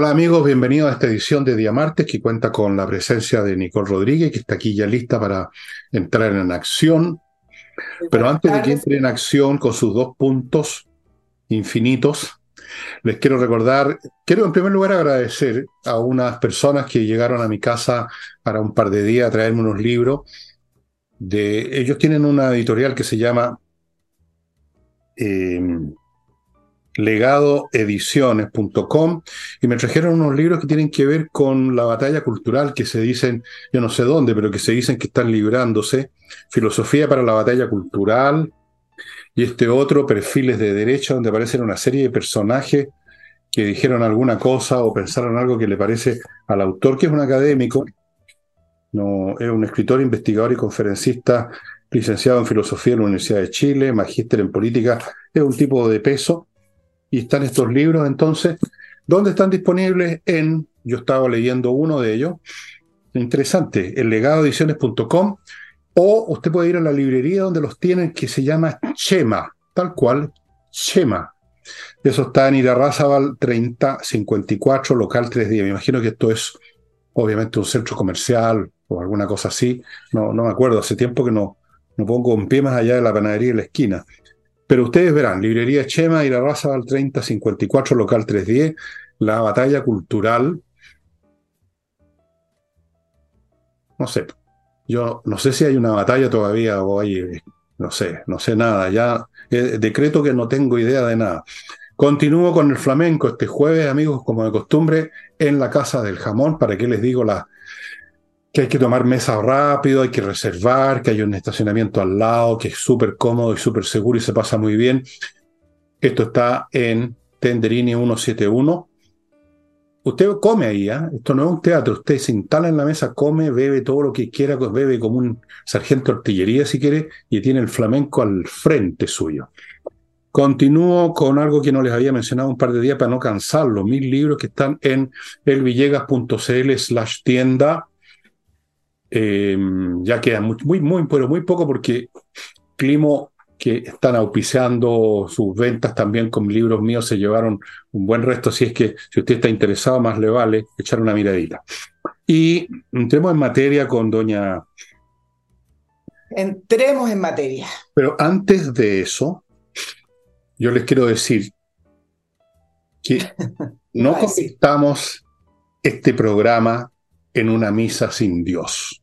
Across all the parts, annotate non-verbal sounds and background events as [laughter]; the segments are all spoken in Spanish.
Hola amigos, bienvenidos a esta edición de Día Martes que cuenta con la presencia de Nicole Rodríguez, que está aquí ya lista para entrar en acción. Pero antes de que entre en acción con sus dos puntos infinitos, les quiero recordar, quiero en primer lugar agradecer a unas personas que llegaron a mi casa para un par de días a traerme unos libros. De, ellos tienen una editorial que se llama eh, legadoediciones.com y me trajeron unos libros que tienen que ver con la batalla cultural que se dicen, yo no sé dónde, pero que se dicen que están librándose, Filosofía para la batalla cultural y este otro, Perfiles de Derecho, donde aparecen una serie de personajes que dijeron alguna cosa o pensaron algo que le parece al autor, que es un académico, no, es un escritor, investigador y conferencista licenciado en filosofía en la Universidad de Chile, magíster en política, es un tipo de peso y están estos libros entonces, ¿dónde están disponibles? En, yo estaba leyendo uno de ellos, interesante, el legadoediciones.com, o usted puede ir a la librería donde los tienen, que se llama Chema, tal cual, Chema. Eso está en Irarrázaval 3054, local 3 días. Me imagino que esto es obviamente un centro comercial o alguna cosa así. No, no me acuerdo, hace tiempo que no, no pongo un pie más allá de la panadería de la esquina. Pero ustedes verán, Librería Chema y la Raza al 3054, local 310, la batalla cultural. No sé, yo no sé si hay una batalla todavía o hay, no sé, no sé nada. Ya eh, decreto que no tengo idea de nada. Continúo con el flamenco este jueves, amigos, como de costumbre, en la Casa del Jamón. ¿Para qué les digo la, que hay que tomar mesa rápido, hay que reservar, que hay un estacionamiento al lado, que es súper cómodo y súper seguro y se pasa muy bien. Esto está en Tenderini 171. Usted come ahí, ¿eh? esto no es un teatro, usted se instala en la mesa, come, bebe todo lo que quiera, bebe como un sargento de artillería si quiere, y tiene el flamenco al frente suyo. Continúo con algo que no les había mencionado un par de días para no cansarlo, mis libros que están en elvillegas.cl slash tienda Em, ya queda muy, muy, muy, pero muy poco porque Climo, que están auspiciando sus ventas también con libros míos, se llevaron un buen resto. Así es que si usted está interesado, más le vale echar una miradita. Y entremos en materia con doña. Entremos en materia. Pero antes de eso, yo les quiero decir que [laughs] no convirtamos este programa en una misa sin Dios.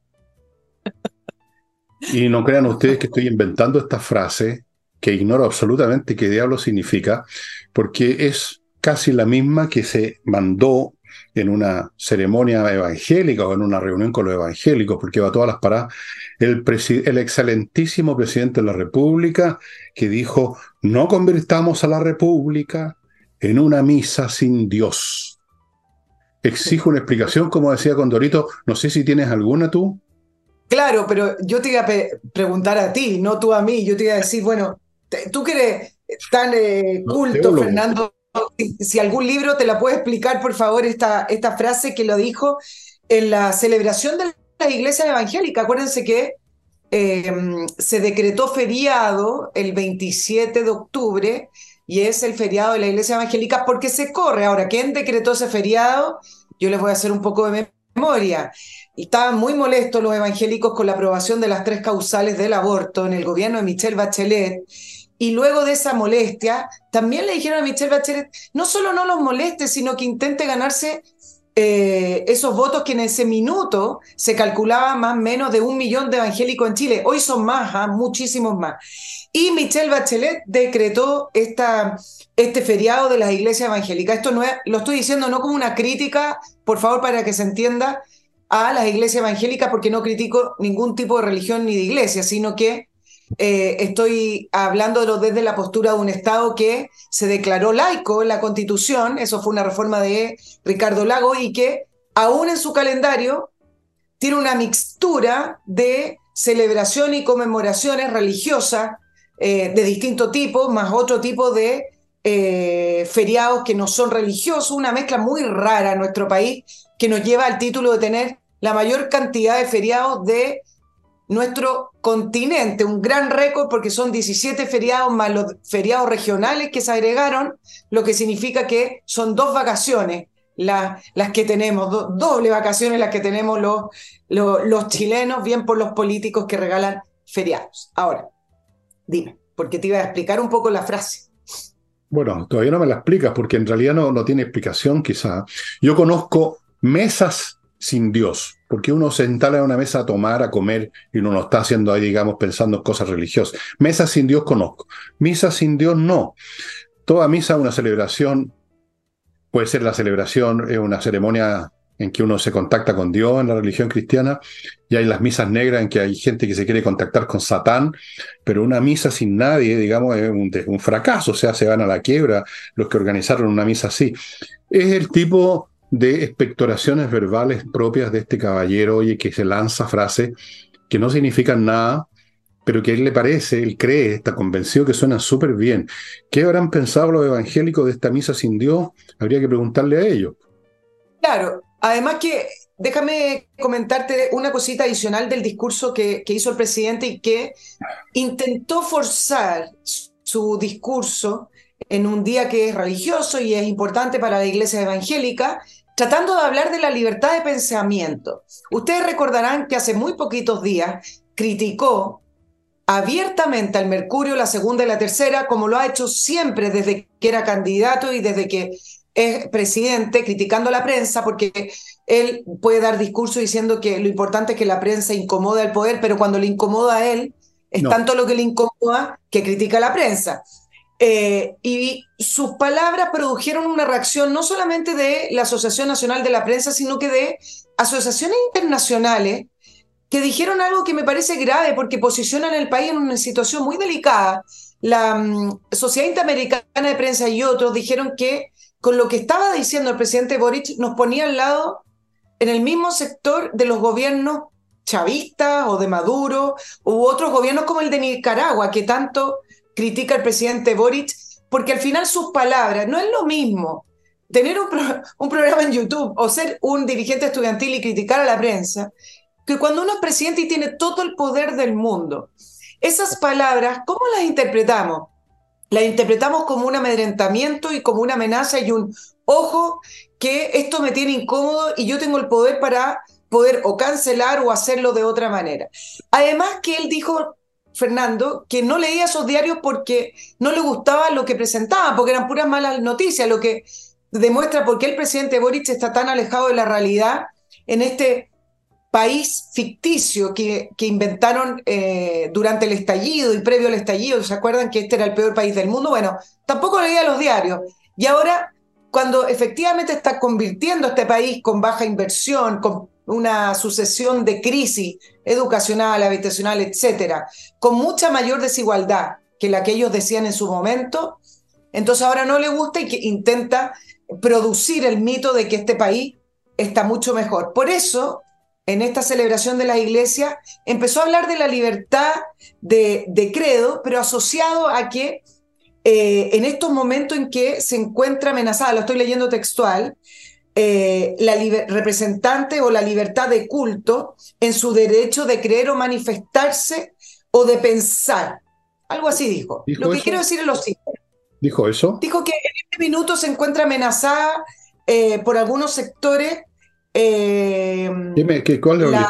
Y no crean ustedes que estoy inventando esta frase, que ignoro absolutamente qué diablo significa, porque es casi la misma que se mandó en una ceremonia evangélica o en una reunión con los evangélicos, porque va a todas las paradas, el, el excelentísimo presidente de la República que dijo, no convirtamos a la República en una misa sin Dios exijo una explicación, como decía Condorito. No sé si tienes alguna tú. Claro, pero yo te iba a preguntar a ti, no tú a mí. Yo te iba a decir, bueno, tú que eres tan eh, culto, Fernando, si, algún libro te la puede explicar, por favor, esta, esta frase que lo dijo en la celebración de la iglesia evangélica. Acuérdense que em, se decretó feriado el 27 de octubre y es el feriado de la iglesia evangélica porque se corre. Ahora, ¿quién decretó ese feriado? Yo les voy a hacer un poco de memoria. Estaban muy molestos los evangélicos con la aprobación de las tres causales del aborto en el gobierno de Michelle Bachelet. Y luego de esa molestia, también le dijeron a Michelle Bachelet, no solo no los moleste, sino que intente ganarse eh, esos votos que en ese minuto se calculaba más o menos de un millón de evangélicos en Chile. Hoy son más, ¿ah? muchísimos más. Y Michelle Bachelet decretó esta, este feriado de las iglesias evangélicas. Esto no es, lo estoy diciendo no como una crítica, por favor, para que se entienda, a las iglesias evangélicas, porque no critico ningún tipo de religión ni de iglesia, sino que eh, estoy hablando desde la postura de un Estado que se declaró laico en la Constitución, eso fue una reforma de Ricardo Lago, y que aún en su calendario tiene una mixtura de celebración y conmemoraciones religiosas eh, de distinto tipo, más otro tipo de eh, feriados que no son religiosos, una mezcla muy rara en nuestro país que nos lleva al título de tener la mayor cantidad de feriados de nuestro continente, un gran récord porque son 17 feriados más los feriados regionales que se agregaron, lo que significa que son dos vacaciones, las que tenemos, doble vacaciones las que tenemos los, los, chilenos, bien por los políticos que regalan feriados. Ahora, dime, porque te iba a explicar un poco la frase. Bueno, todavía no me la explicas porque en realidad no, no tiene explicación quizá. Yo conozco mesas sin Dios, porque uno se instala en una mesa a tomar, a comer, y uno no está haciendo ahí, digamos, pensando en cosas religiosas. Mesas sin Dios conozco, misas sin Dios no. Toda misa es una celebración, puede ser la celebración, es una ceremonia en que uno se contacta con Dios en la religión cristiana, y hay las misas negras en que hay gente que se quiere contactar con Satán, pero una misa sin nadie, digamos, es un, un fracaso, o sea, se van a la quiebra los que organizaron una misa así. Es el tipo de expectoraciones verbales propias de este caballero, oye, que se lanza frases que no significan nada, pero que a él le parece, él cree, está convencido que suenan súper bien. ¿Qué habrán pensado los evangélicos de esta misa sin Dios? Habría que preguntarle a ellos. Claro, además que déjame comentarte una cosita adicional del discurso que, que hizo el presidente y que intentó forzar su discurso en un día que es religioso y es importante para la iglesia evangélica, tratando de hablar de la libertad de pensamiento. Ustedes recordarán que hace muy poquitos días criticó abiertamente al Mercurio, la segunda y la tercera, como lo ha hecho siempre desde que era candidato y desde que es presidente, criticando a la prensa, porque él puede dar discurso diciendo que lo importante es que la prensa incomoda al poder, pero cuando le incomoda a él, es tanto lo que le incomoda que critica a la prensa. Eh, y sus palabras produjeron una reacción no solamente de la Asociación Nacional de la Prensa, sino que de asociaciones internacionales que dijeron algo que me parece grave porque posicionan el país en una situación muy delicada. La mm, Sociedad Interamericana de Prensa y otros dijeron que con lo que estaba diciendo el presidente Boric nos ponía al lado en el mismo sector de los gobiernos chavistas o de Maduro u otros gobiernos como el de Nicaragua, que tanto critica al presidente Boric, porque al final sus palabras no es lo mismo tener un, programa en YouTube o ser un dirigente estudiantil y criticar a la prensa, que cuando uno es presidente y tiene todo el poder del mundo. Esas palabras, ¿cómo las interpretamos? Las interpretamos como un amedrentamiento y como una amenaza y un ojo que esto me tiene incómodo y yo tengo el poder para poder o cancelar o hacerlo de otra manera. Además que él dijo Fernando, que no leía esos diarios porque no le gustaba lo que presentaban, porque eran puras malas noticias, lo que demuestra por qué el presidente Boric está tan alejado de la realidad en este país ficticio que, que inventaron eh, durante el estallido y previo al estallido. ¿Se acuerdan que este era el peor país del mundo? Bueno, tampoco leía los diarios. Y ahora, cuando efectivamente está convirtiendo este país con baja inversión, con una sucesión de crisis educacional, habitacional, etcétera, con mucha mayor desigualdad que la que ellos decían en su momento, entonces ahora no le gusta y que intenta producir el mito de que este país está mucho mejor. Por eso, en esta celebración de la iglesia, empezó a hablar de la libertad de, credo, pero asociado a que eh, en estos momentos en que se encuentra amenazada, lo estoy leyendo textual, eh, la representante o la libertad de culto en su derecho de creer o manifestarse o de pensar. Algo así dijo. lo que quiero decir es lo siguiente. ¿Dijo eso? Dijo que en este minuto se encuentra amenazada eh, por algunos sectores. Eh, Dime, ¿qué, ¿cuál es la,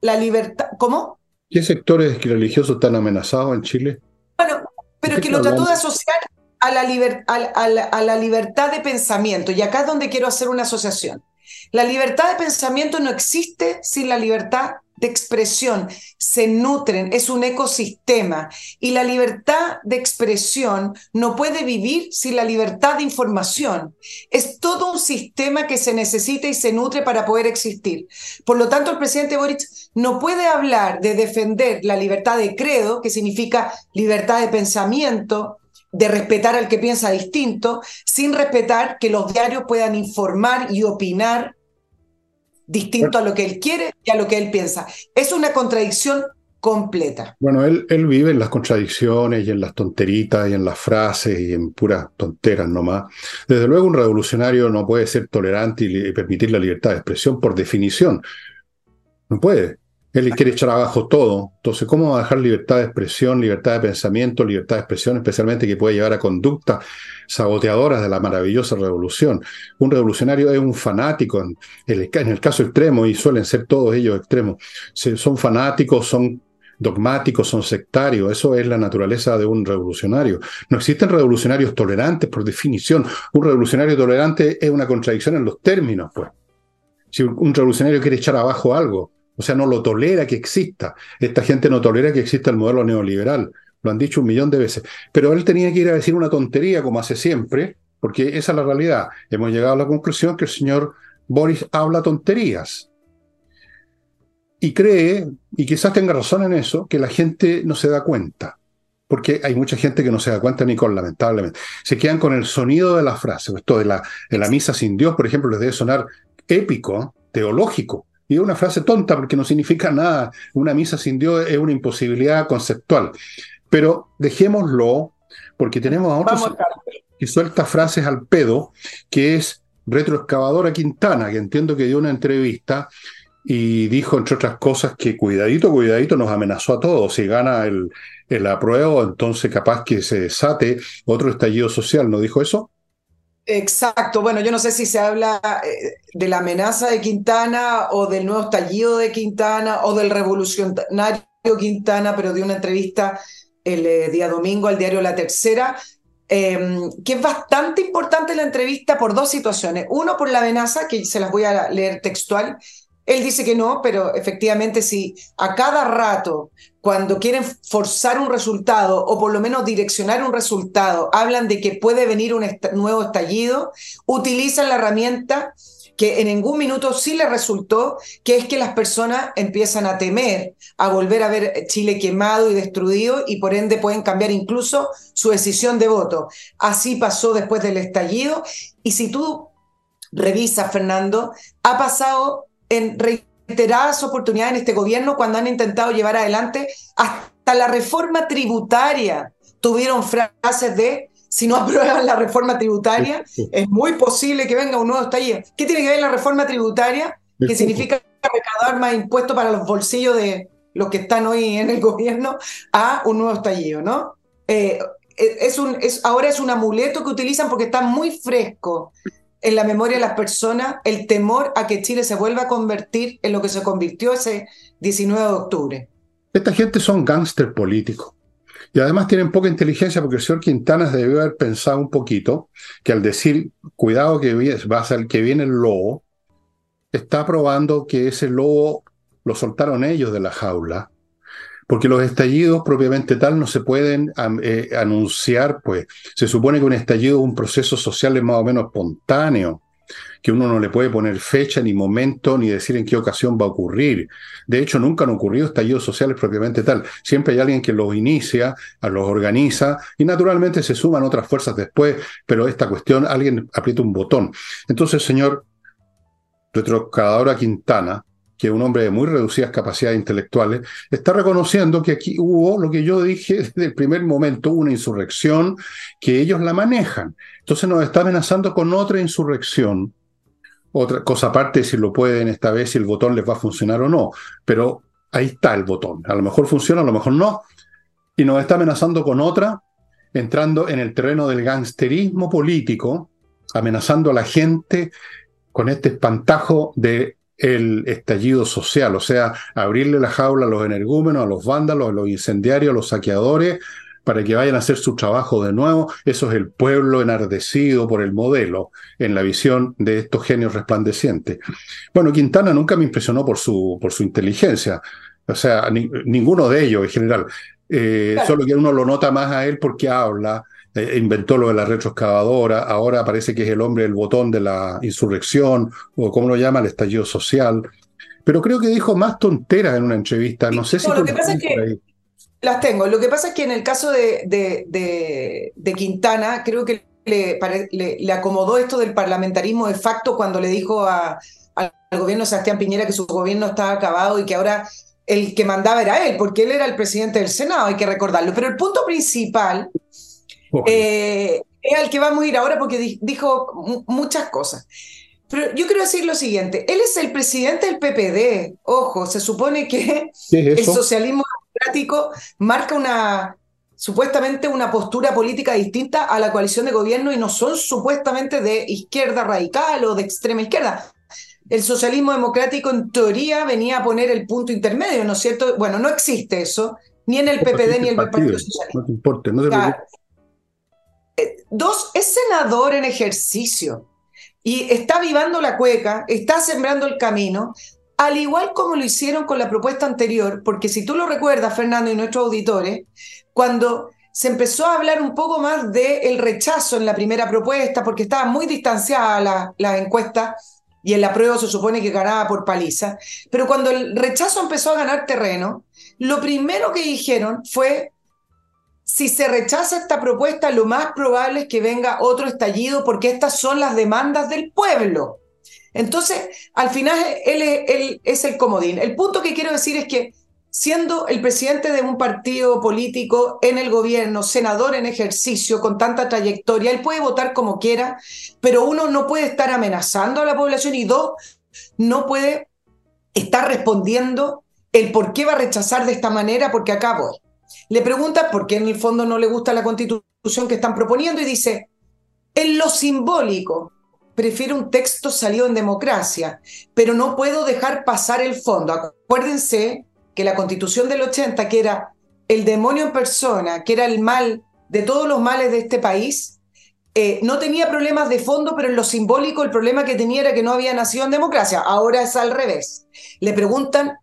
la libertad? ¿Cómo? ¿Qué sectores religiosos están amenazados en Chile? Bueno, pero que lo trató de asociar a la, a, la, libertad de pensamiento. Y acá es donde quiero hacer una asociación. La libertad de pensamiento no existe sin la libertad de expresión. Se nutren, es un ecosistema. Y la libertad de expresión no puede vivir sin la libertad de información. Es todo un sistema que se necesita y se nutre para poder existir. Por lo tanto, el presidente Boric no puede hablar de defender la libertad de credo, que significa libertad de pensamiento, de respetar al que piensa distinto, sin respetar que los diarios puedan informar y opinar distinto a lo que él quiere y a lo que él piensa. Es una contradicción completa. Bueno, él, él vive en las contradicciones y en las tonteritas y en las frases y en puras tonteras nomás. Desde luego un revolucionario no puede ser tolerante y permitir la libertad de expresión por definición. No puede. Él quiere echar abajo todo. Entonces, ¿cómo va a dejar libertad de expresión, libertad de pensamiento, libertad de expresión, especialmente que puede llevar a conductas saboteadoras de la maravillosa revolución? Un revolucionario es un fanático, en el, caso extremo, y suelen ser todos ellos extremos. Son fanáticos, son dogmáticos, son sectarios. Eso es la naturaleza de un revolucionario. No existen revolucionarios tolerantes por definición. Un revolucionario tolerante es una contradicción en los términos, pues. Si un revolucionario quiere echar abajo algo, o sea, no lo tolera que exista. Esta gente no tolera que exista el modelo neoliberal. Lo han dicho un millón de veces. Pero él tenía que ir a decir una tontería, como hace siempre, porque esa es la realidad. Hemos llegado a la conclusión que el señor Boris habla tonterías. Y cree, y quizás tenga razón en eso, que la gente no se da cuenta. Porque hay mucha gente que no se da cuenta ni con, lamentablemente. Se quedan con el sonido de la frase. Esto de la, de la misa sin Dios, por ejemplo, les debe sonar épico, teológico. Y es una frase tonta porque no significa nada. Una misa sin Dios es una imposibilidad conceptual. Pero dejémoslo porque tenemos a otros que suelta frases al pedo, que es retroexcavadora Quintana, que entiendo que dio una entrevista y dijo, entre otras cosas, que cuidadito, cuidadito, nos amenazó a todos. Si gana el, el apruebo, entonces capaz que se desate otro estallido social. ¿No dijo eso? Exacto, bueno, yo no sé si se habla eh, de la amenaza de Quintana o del nuevo estallido de Quintana o del revolucionario Quintana, pero de una entrevista el eh, día domingo al diario La Tercera, em, que es bastante importante la entrevista por dos situaciones. Uno, por la amenaza, que se las voy a leer textual, él dice que no, pero efectivamente si a cada rato, cuando quieren forzar un resultado o por lo menos direccionar un resultado, hablan de que puede venir un nuevo estallido, utilizan la herramienta que en ningún minuto sí le resultó, que es que las personas empiezan a temer, a volver a ver Chile quemado y destruido y por ende pueden cambiar incluso su decisión de voto. Así pasó después del estallido y si tú revisas, Fernando, ha pasado en reiteradas oportunidades en este gobierno cuando han intentado llevar adelante hasta la reforma tributaria. Tuvieron frases de, si no aprueban la reforma tributaria, es muy posible que venga un nuevo estallido. ¿Qué tiene que ver la reforma tributaria? Que significa recaudar más impuestos para los bolsillos de los que están hoy en el [laughs] gobierno a un nuevo estallido, ¿no? Eh, es un, es, ahora es un amuleto que utilizan porque está muy fresco en la memoria de las personas el temor a que Chile se vuelva a convertir en lo que se convirtió ese 19 de octubre. Esta gente son gángster políticos. Y además tienen poca inteligencia porque el señor Quintanas debió haber pensado un poquito que al decir, cuidado que va a ser que viene el lobo, está probando que ese lobo lo soltaron ellos de la jaula porque los estallidos propiamente tal no se pueden eh, anunciar, pues se supone que un estallido es un proceso social más o menos espontáneo, que uno no le puede poner fecha ni momento ni decir en qué ocasión va a ocurrir. De hecho, nunca han ocurrido estallidos sociales propiamente tal. Siempre hay alguien que los inicia, los organiza y naturalmente se suman otras fuerzas después, pero esta cuestión, alguien aprieta un botón. Entonces, señor retrocadora Quintana, que un hombre de muy reducidas capacidades intelectuales, está reconociendo que aquí hubo lo que yo dije [laughs] desde el primer momento, una insurrección que ellos la manejan. Entonces nos está amenazando con otra insurrección. Otra cosa aparte si lo pueden esta vez, si el botón les va a funcionar o no. Pero ahí está el botón. A lo mejor funciona, a lo mejor no. Y nos está amenazando con otra, entrando en el terreno del gangsterismo político, amenazando a la gente con este espantajo de el estallido social, o sea, abrirle la jaula a los energúmenos, a los vándalos, a los incendiarios, a los saqueadores, para que vayan a hacer su trabajo de nuevo. Eso es el pueblo enardecido por el modelo, en la visión de estos genios resplandecientes. Bueno, Quintana nunca me impresionó por su, por su inteligencia, o sea, ninguno de ellos en general. Eh, solo que uno lo nota más a él porque habla, eh, inventó lo de la retroexcavadora, ahora parece que es el hombre del botón de la insurrección, o como lo llama, el estallido social. Pero creo que dijo más tonteras en una entrevista. No sé si. lo que pasa es que las tengo. Lo que pasa es que en el caso de, de, Quintana, creo que le, le, acomodó esto del parlamentarismo de facto cuando le dijo a, al gobierno de Sebastián Piñera que su gobierno estaba acabado y que ahora el que mandaba era él, porque él era el presidente del Senado, hay que recordarlo. Pero el punto principal eh, es al que vamos a ir ahora porque dijo muchas cosas. Pero yo quiero decir lo siguiente, él es el presidente del PPD, ojo, se supone que el socialismo democrático marca una, supuestamente una postura política distinta a la coalición de gobierno y no son supuestamente de izquierda radical o de extrema izquierda. El socialismo democrático en teoría venía a poner el punto intermedio, ¿no es cierto? Bueno, no existe eso, ni en el PPD ni en el Partido Socialista. No te importa, no te eh, Dos, es senador en ejercicio y está vivando la cueca, está sembrando el camino, al igual como lo hicieron con la propuesta anterior, porque si tú lo recuerdas, Fernando y nuestros auditores, cuando se empezó a hablar un poco más del rechazo en la primera propuesta, porque estaba muy distanciada la, la encuesta y en la prueba se supone que ganaba por paliza, pero cuando el rechazo empezó a ganar terreno, lo primero que dijeron fue, si se rechaza esta propuesta, lo más probable es que venga otro estallido porque estas son las demandas del pueblo. Entonces, al final, él, él es el comodín. El punto que quiero decir es que siendo el presidente de un partido político en el gobierno, senador en ejercicio, con tanta trayectoria, él puede votar como quiera, pero uno no puede estar amenazando a la población y dos, no puede estar respondiendo el por qué va a rechazar de esta manera, porque acá voy. Le pregunta por qué en el fondo no le gusta la constitución que están proponiendo y dice, en lo simbólico, prefiero un texto salido en democracia, pero no puedo dejar pasar el fondo. Acuérdense que la constitución del 80, que era el demonio en persona, que era el mal de todos los males de este país, eh, no tenía problemas de fondo, pero en lo simbólico el problema que tenía era que no había nacido en democracia. Ahora es al revés. Le preguntan,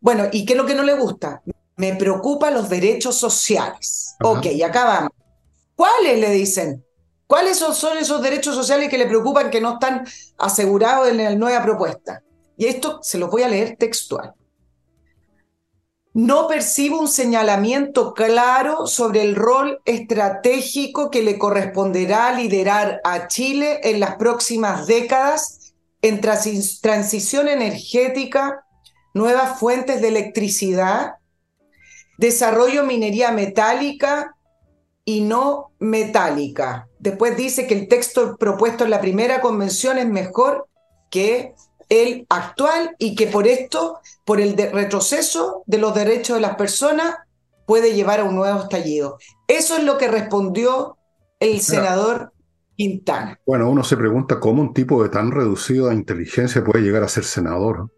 bueno, ¿y qué es lo que no le gusta? Me preocupan los derechos sociales. Ok, acá vamos. ¿Cuáles le dicen? ¿Cuáles son esos derechos sociales que le preocupan que no están asegurados en la nueva propuesta? Y esto se los voy a leer textual no percibo un señalamiento claro sobre el rol estratégico que le corresponderá liderar a Chile en las próximas décadas en transición energética, nuevas fuentes de electricidad, desarrollo minería metálica y no metálica. Después dice que el texto propuesto en la primera convención es mejor que el actual y que por esto, por el retroceso de los derechos de las personas, puede llevar a un nuevo estallido. Eso es lo que respondió el senador Quintana. Bueno, uno se pregunta cómo un tipo de tan reducido a inteligencia puede llegar a ser senador.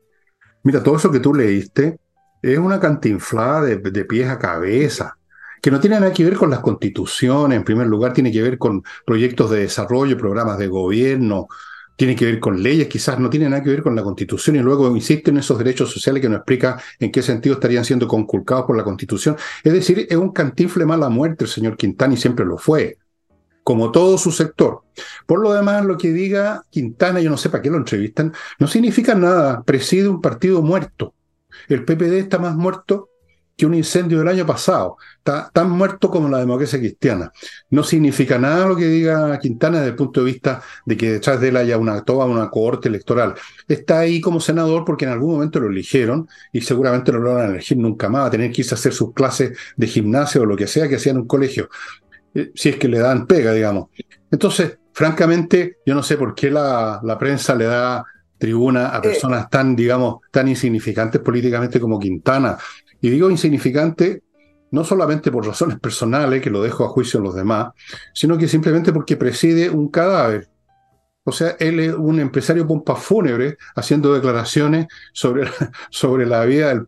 Mira, todo eso que tú leíste es una cantinflada de, de pies a cabeza que no tiene nada que ver con las constituciones, en primer lugar, tiene que ver con proyectos de desarrollo, programas de gobierno, tiene que ver con leyes, quizás no tiene nada que ver con la Constitución, y luego insiste en esos derechos sociales que no explica en qué sentido estarían siendo conculcados por la Constitución. Es decir, es un cantifle mala muerte el señor Quintana y siempre lo fue, como todo su sector. Por lo demás, lo que diga Quintana, yo no sé para qué lo entrevistan, no significa nada, preside un partido muerto. El PPD está más muerto que un incendio del año pasado, está tan muerto como la democracia cristiana. No significa nada lo que diga Quintana desde el punto de vista de que detrás de él haya una, toda una cohorte electoral. Está ahí como senador porque en algún momento lo eligieron y seguramente no lo van a elegir nunca más, a tener que irse a hacer sus clases de gimnasio o lo que sea que hacía en un colegio, eh, si es que le dan pega, digamos. Entonces, francamente, yo no sé por qué la prensa le da tribuna a personas tan, digamos, tan insignificantes políticamente como Quintana. Y digo insignificante no solamente por razones personales, que lo dejo a juicio a los demás, sino que simplemente porque preside un cadáver. O sea, él es un empresario pompa fúnebre haciendo declaraciones sobre, [laughs] sobre la vida del...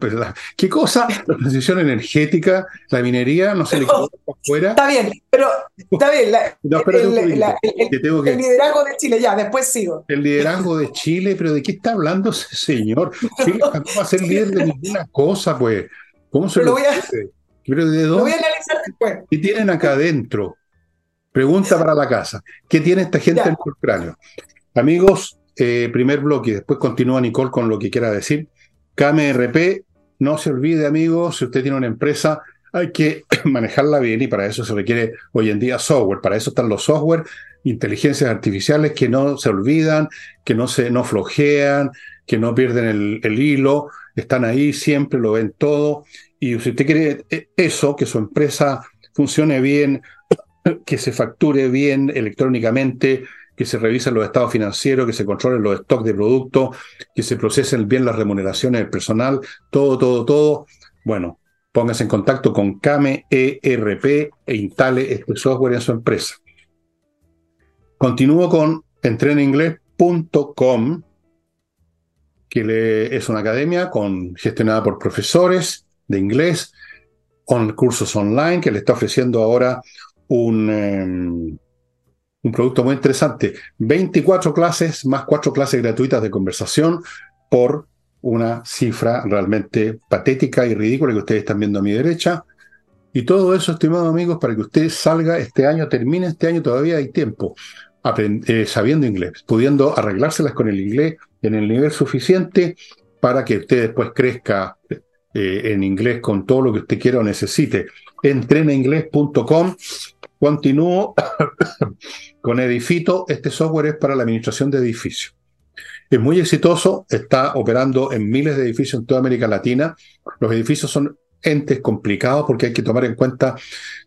¿Qué cosa? La transición energética, la minería, no se le quedó afuera. Está bien, pero está bien. el, liderazgo de Chile, ya, después sigo. El liderazgo de Chile, pero ¿de qué está hablando ese señor? Chile no va a ser líder de ninguna cosa, pues. ¿Cómo se lo, voy a, ¿Pero de dónde? Lo voy a analizar después. ¿Qué tienen acá adentro? Pregunta para la casa. ¿Qué tiene esta gente en el cráneo? Amigos, eh, primer bloque, después continúa Nicole con lo que quiera decir. KMRP, no se olvide, amigos, si usted tiene una empresa, hay que [clears throat] manejarla bien y para eso se requiere hoy en día software. Para eso están los software, inteligencias artificiales que no se olvidan, que no se no flojean, que no pierden el, el hilo, están ahí siempre, lo ven todo. Y si usted quiere eh, eso, que su empresa funcione bien, que se facture bien electrónicamente, que se revisen los estados financieros, que se controlen los stocks de productos, que se procesen bien las remuneraciones del personal, todo, todo, todo. Bueno, póngase en contacto con Kame ERP e instale este software en su empresa. Continúo con entreninglés.com, que es una academia con, gestionada por profesores de inglés, con cursos online, que le está ofreciendo ahora un, em, un producto muy interesante. 24 clases más 4 clases gratuitas de conversación por una cifra realmente patética y ridícula que ustedes están viendo a mi derecha. Y todo eso, estimados amigos, para que usted salga este año, termine este año, todavía hay tiempo, eh, sabiendo inglés, pudiendo arreglárselas con el inglés en el nivel suficiente para que usted después crezca eh, en inglés con todo lo que usted quiera o necesite. Entrenainglés.com. Continúo [coughs] con Edifito. Este software es para la administración de edificios. Es muy exitoso, está operando en miles de edificios en toda América Latina. Los edificios son entes complicados porque hay que tomar en cuenta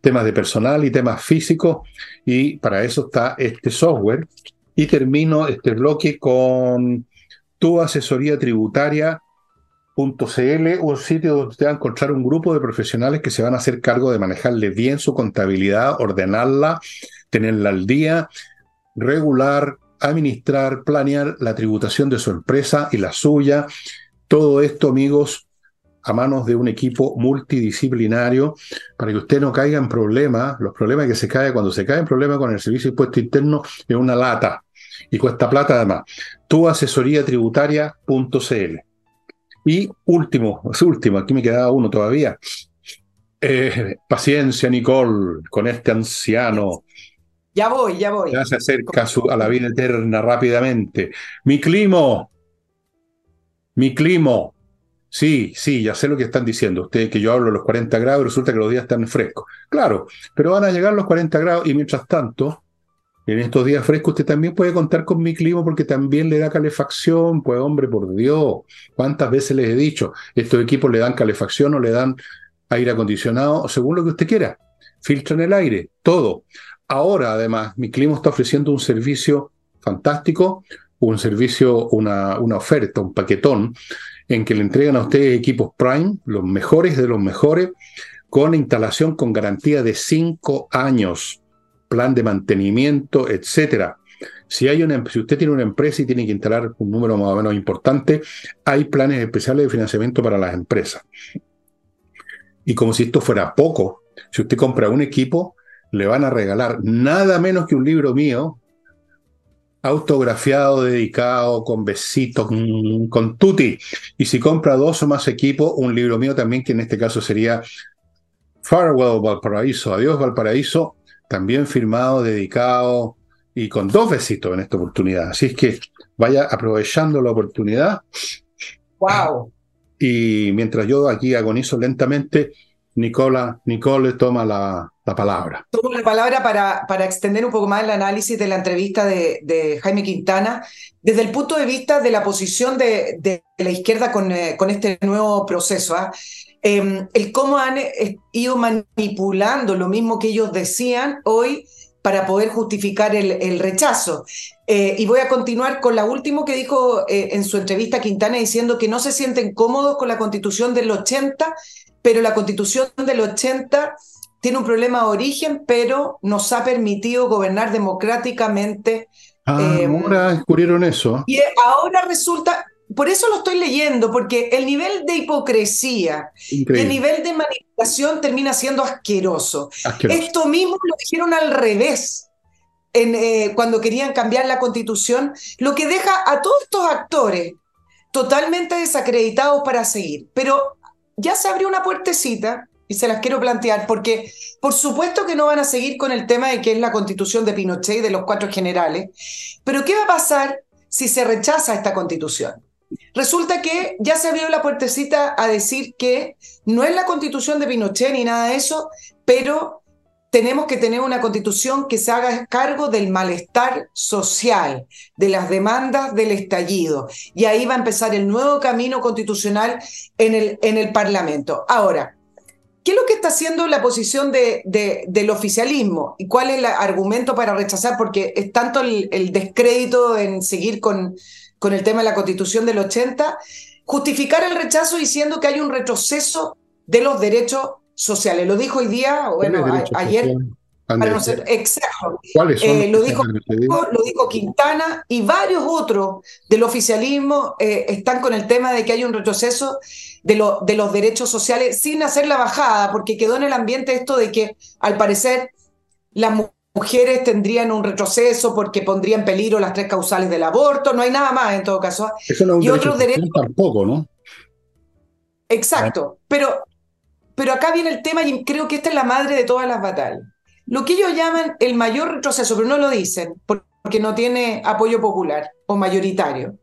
temas de personal y temas físicos y para eso está este software. Y termino este bloque con tu asesoría tributaria un sitio donde usted va a encontrar un grupo de profesionales que se van a hacer cargo de manejarle bien su contabilidad, ordenarla, tenerla al día, regular, administrar, planear la tributación de su empresa y la suya. Todo esto, amigos, a manos de un equipo multidisciplinario para que usted no caiga en problemas. Los problemas que se cae cuando se cae en problemas con el servicio de impuesto interno es una lata y cuesta plata además. Tu asesoría tributaria.cl. Y último, es último, aquí me quedaba uno todavía. Eh, paciencia, Nicole, con este anciano ya voy, ya voy. Ya se acerca a la vida eterna rápidamente. Mi climo. Mi climo. Sí, sí, ya sé lo que están diciendo. Ustedes que yo hablo de los 40 grados y resulta que los días están frescos. Claro, pero van a llegar los 40 grados y mientras tanto, en estos días frescos usted también puede contar con mi clima porque también le da calefacción. Pues hombre, por Dios, ¿cuántas veces les he dicho? Estos equipos le dan calefacción o le dan aire acondicionado, según lo que usted quiera. Filtran el aire, todo. Ahora, además, mi clima está ofreciendo un servicio fantástico, un servicio, una, una oferta, un paquetón, en que le entregan a ustedes equipos Prime, los mejores de los mejores, con instalación con garantía de cinco años, plan de mantenimiento, etcétera. Si, hay una, si usted tiene una empresa y tiene que instalar un número más o menos importante, hay planes especiales de financiamiento para las empresas. Y como si esto fuera poco, si usted compra un equipo, le van a regalar nada menos que un libro mío, autografiado, dedicado, con besitos, con tutti. Y si compra dos o más equipos, un libro mío también, que en este caso sería Farewell Valparaíso, Adiós Valparaíso, también firmado, dedicado y con dos besitos en esta oportunidad. Así es que vaya aprovechando la oportunidad. ¡Wow! Y mientras yo aquí agonizo lentamente, Nicola, Nicole toma la, palabra. Tomo la palabra para, para, extender un poco más el análisis de la entrevista de, Jaime Quintana, desde el punto de vista de la posición de, la izquierda con, eh, con, este nuevo proceso. ¿ah? Em, el cómo han eh, ido manipulando lo mismo que ellos decían hoy para poder justificar el, rechazo. Eh, y voy a continuar con la última que dijo en su entrevista Quintana diciendo que no se sienten cómodos con la constitución del 80 pero la constitución del 80 tiene un problema de origen, pero nos ha permitido gobernar democráticamente. Ah, eh, ahora descubrieron eso. Y ahora resulta, por eso lo estoy leyendo, porque el nivel de hipocresía el nivel de manipulación termina siendo asqueroso. Esto mismo lo dijeron al revés. En, eh, cuando querían cambiar la constitución, lo que deja a todos estos actores totalmente desacreditados para seguir. Pero ya se abrió una puertecita y se las quiero plantear porque por supuesto que no van a seguir con el tema de que es la constitución de Pinochet y de los cuatro generales, pero ¿qué va a pasar si se rechaza esta constitución? Resulta que ya se abrió la puertecita a decir que no es la constitución de Pinochet ni nada de eso, pero tenemos que tener una constitución que se haga cargo del malestar social, de las demandas del estallido. Y ahí va a empezar el nuevo camino constitucional en el, en el Parlamento. Ahora, ¿Qué es lo que está haciendo la posición de, del oficialismo? ¿Y cuál es el argumento para rechazar? Porque es tanto el, descrédito en seguir con, con el tema de la constitución del 80, justificar el rechazo diciendo que hay un retroceso de los derechos sociales. Lo dijo hoy día, bueno, ayer. exacto. Eh, lo, dijo, lo dijo Quintana y varios otros del oficialismo eh, están con el tema de que hay un retroceso de, lo, de los derechos sociales sin hacer la bajada, porque quedó en el ambiente esto de que al parecer las mujeres tendrían un retroceso porque pondría en peligro las tres causales del aborto, no hay nada más en todo caso. y otros derechos tampoco, ¿no? Exacto, pero, pero acá viene el tema y creo que esta es la madre de todas las batallas. Lo que ellos llaman el mayor retroceso, pero no lo dicen porque no tiene apoyo popular o mayoritario.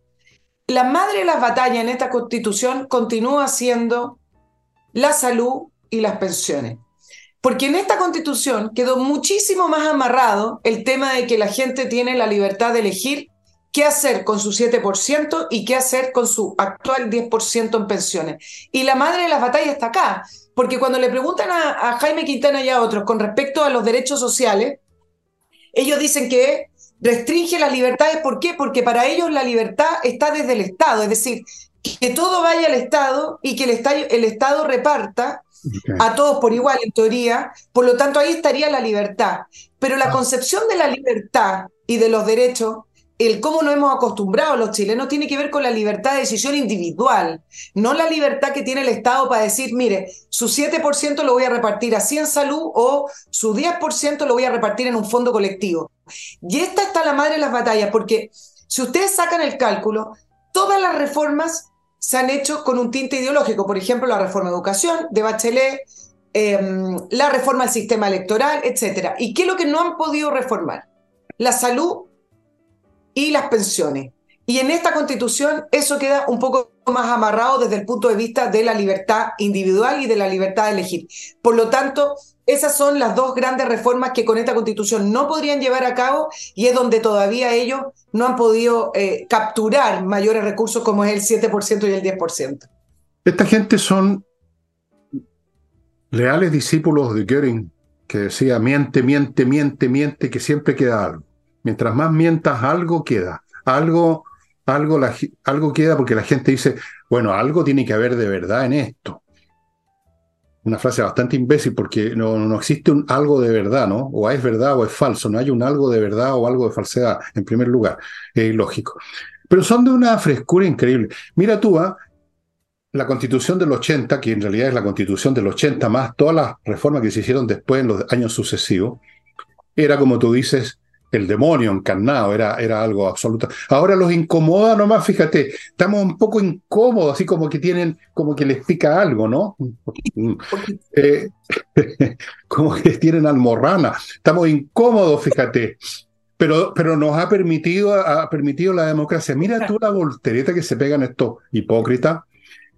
La madre de las batallas en esta constitución continúa siendo la salud y las pensiones. Porque en esta constitución quedó muchísimo más amarrado el tema de que la gente tiene la libertad de elegir qué hacer con su 7% y qué hacer con su actual 10% en pensiones. Y la madre de las batallas está acá, porque cuando le preguntan a, Jaime Quintana y a otros con respecto a los derechos sociales, ellos dicen que restringe las libertades. ¿Por qué? Porque para ellos la libertad está desde el Estado, es decir, que todo vaya al Estado y que el Estado, el Estado reparta a todos por igual, en teoría. Por lo tanto, ahí estaría la libertad. Pero la ah. concepción de la libertad y de los derechos, el cómo nos hemos acostumbrado los chilenos, tiene que ver con la libertad de decisión individual, no la libertad que tiene el Estado para decir, mire, su 7% lo voy a repartir así en salud o su 10% lo voy a repartir en un fondo colectivo. Y esta está la madre de las batallas, porque si ustedes sacan el cálculo, todas las reformas se han hecho con un tinte ideológico. Por ejemplo, la reforma de educación de Bachelet, em, la reforma del sistema electoral, etc. ¿Y qué es lo que no han podido reformar? La salud y las pensiones. Y en esta constitución eso queda un poco más amarrado desde el punto de vista de la libertad individual y de la libertad de elegir. Por lo tanto, esas son las dos grandes reformas que con esta constitución no podrían llevar a cabo y es donde todavía ellos no han podido eh, capturar mayores recursos como es el 7% y el 10%. Esta gente son leales discípulos de Göring, que decía, miente, miente, miente, miente, que siempre queda algo. Mientras más mientas, algo queda. Algo, algo, algo queda porque la gente dice, bueno, algo tiene que haber de verdad en esto una frase bastante imbécil porque no, no existe un algo de verdad, ¿no? O es verdad o es falso, no hay un algo de verdad o algo de falsedad, en primer lugar, es ilógico. Pero son de una frescura increíble. Mira tú, ¿ah? la constitución del 80, que en realidad es la constitución del 80 más todas las reformas que se hicieron después en los años sucesivos, era como tú dices, el demonio encarnado, era, era algo absoluto. Ahora los incomoda nomás, fíjate, estamos un poco incómodos, así como que tienen, como que les pica algo, ¿no? [laughs] Eh, [laughs] como que tienen almorrana, estamos incómodos, fíjate. Pero, pero nos ha permitido, ha permitido la democracia. Mira tú la voltereta que se pegan estos hipócritas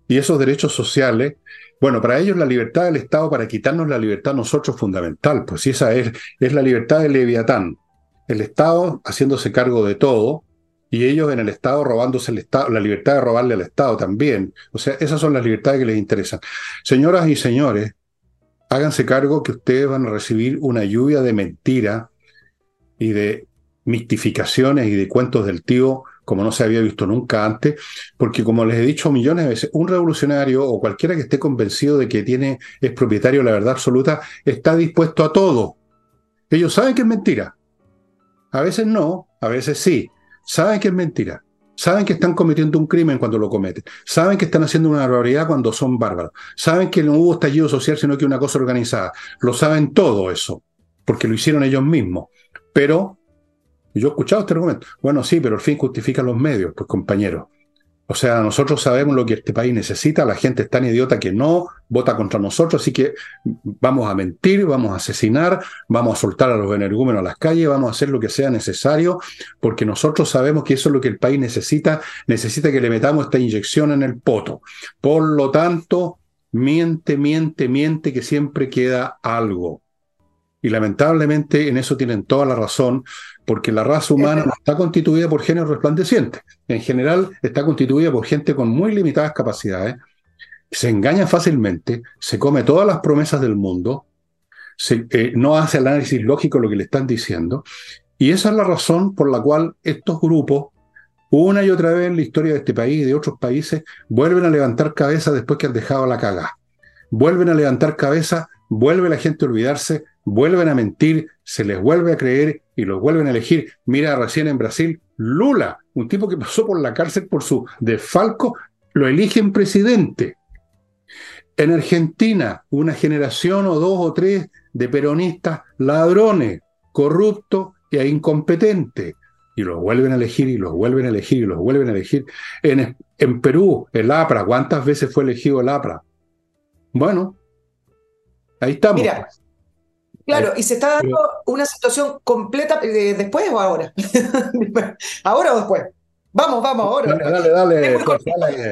y esos derechos sociales. Bueno, para ellos la libertad del Estado, para quitarnos la libertad nosotros fundamental, pues esa es, es la libertad del Leviatán el Estado haciéndose cargo de todo y ellos en el Estado robándose el Estado, la libertad de robarle al Estado también. O sea, esas son las libertades que les interesan. Señoras y señores, háganse cargo que ustedes van a recibir una lluvia de mentira y de mistificaciones y de cuentos del tío como no se había visto nunca antes, porque como les he dicho millones de veces, un revolucionario o cualquiera que esté convencido de que tiene, es propietario de la verdad absoluta, está dispuesto a todo. Ellos saben que es mentira, a veces no, a veces sí. Saben que es mentira. Saben que están cometiendo un crimen cuando lo cometen. Saben que están haciendo una barbaridad cuando son bárbaros. Saben que no hubo estallido social, sino que una cosa organizada. Lo saben todo eso, porque lo hicieron ellos mismos. Pero, yo he escuchado este argumento. Bueno, sí, pero el fin justifica los medios, pues compañeros. O sea, nosotros sabemos lo que este país necesita, la gente es tan idiota que no vota contra nosotros, así que vamos a mentir, vamos a asesinar, vamos a soltar a los energúmenos a las calles, vamos a hacer lo que sea necesario, porque nosotros sabemos que eso es lo que el país necesita, necesita que le metamos esta inyección en el poto. Por lo tanto, miente, miente, miente, que siempre queda algo. Y lamentablemente en eso tienen toda la razón, porque la raza humana no está constituida por géneros resplandecientes. En general está constituida por gente con muy limitadas capacidades se engaña fácilmente, se come todas las promesas del mundo, eh, no hace el análisis lógico de lo que le están diciendo, y esa es la razón por la cual estos grupos, una y otra vez en la historia de este país y de otros países, vuelven a levantar cabeza después que han dejado la cagada. Vuelven a levantar cabeza, vuelve la gente a olvidarse, vuelven a mentir, se les vuelve a creer y los vuelven a elegir. Mira recién en Brasil, Lula, un tipo que pasó por la cárcel por su desfalco, lo eligen presidente. En Argentina, una generación o dos o tres de peronistas ladrones, corruptos e incompetentes. Y los vuelven a elegir y los vuelven a elegir y los vuelven a elegir. En, en Perú, el APRA, ¿cuántas veces fue elegido el APRA? Bueno, ahí estamos. Mira, claro, y se está dando una situación completa eh, después o ahora. [laughs] ¿Ahora o después? Vamos, vamos, ahora. Dale, dale, dale.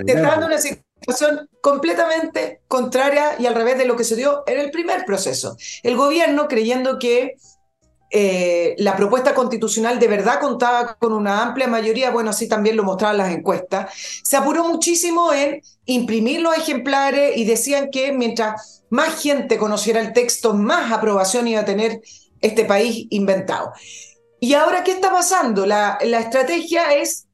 Se está dando una situación completamente contraria y al revés de lo que se dio en el primer proceso. El gobierno creyendo que eh, la propuesta constitucional de verdad contaba con una amplia mayoría, bueno, así también lo mostraban las encuestas, se apuró muchísimo en imprimir los ejemplares y decían que mientras más gente conociera el texto, más aprobación iba a tener este país inventado. Y ahora, ¿qué está pasando? La, la estrategia es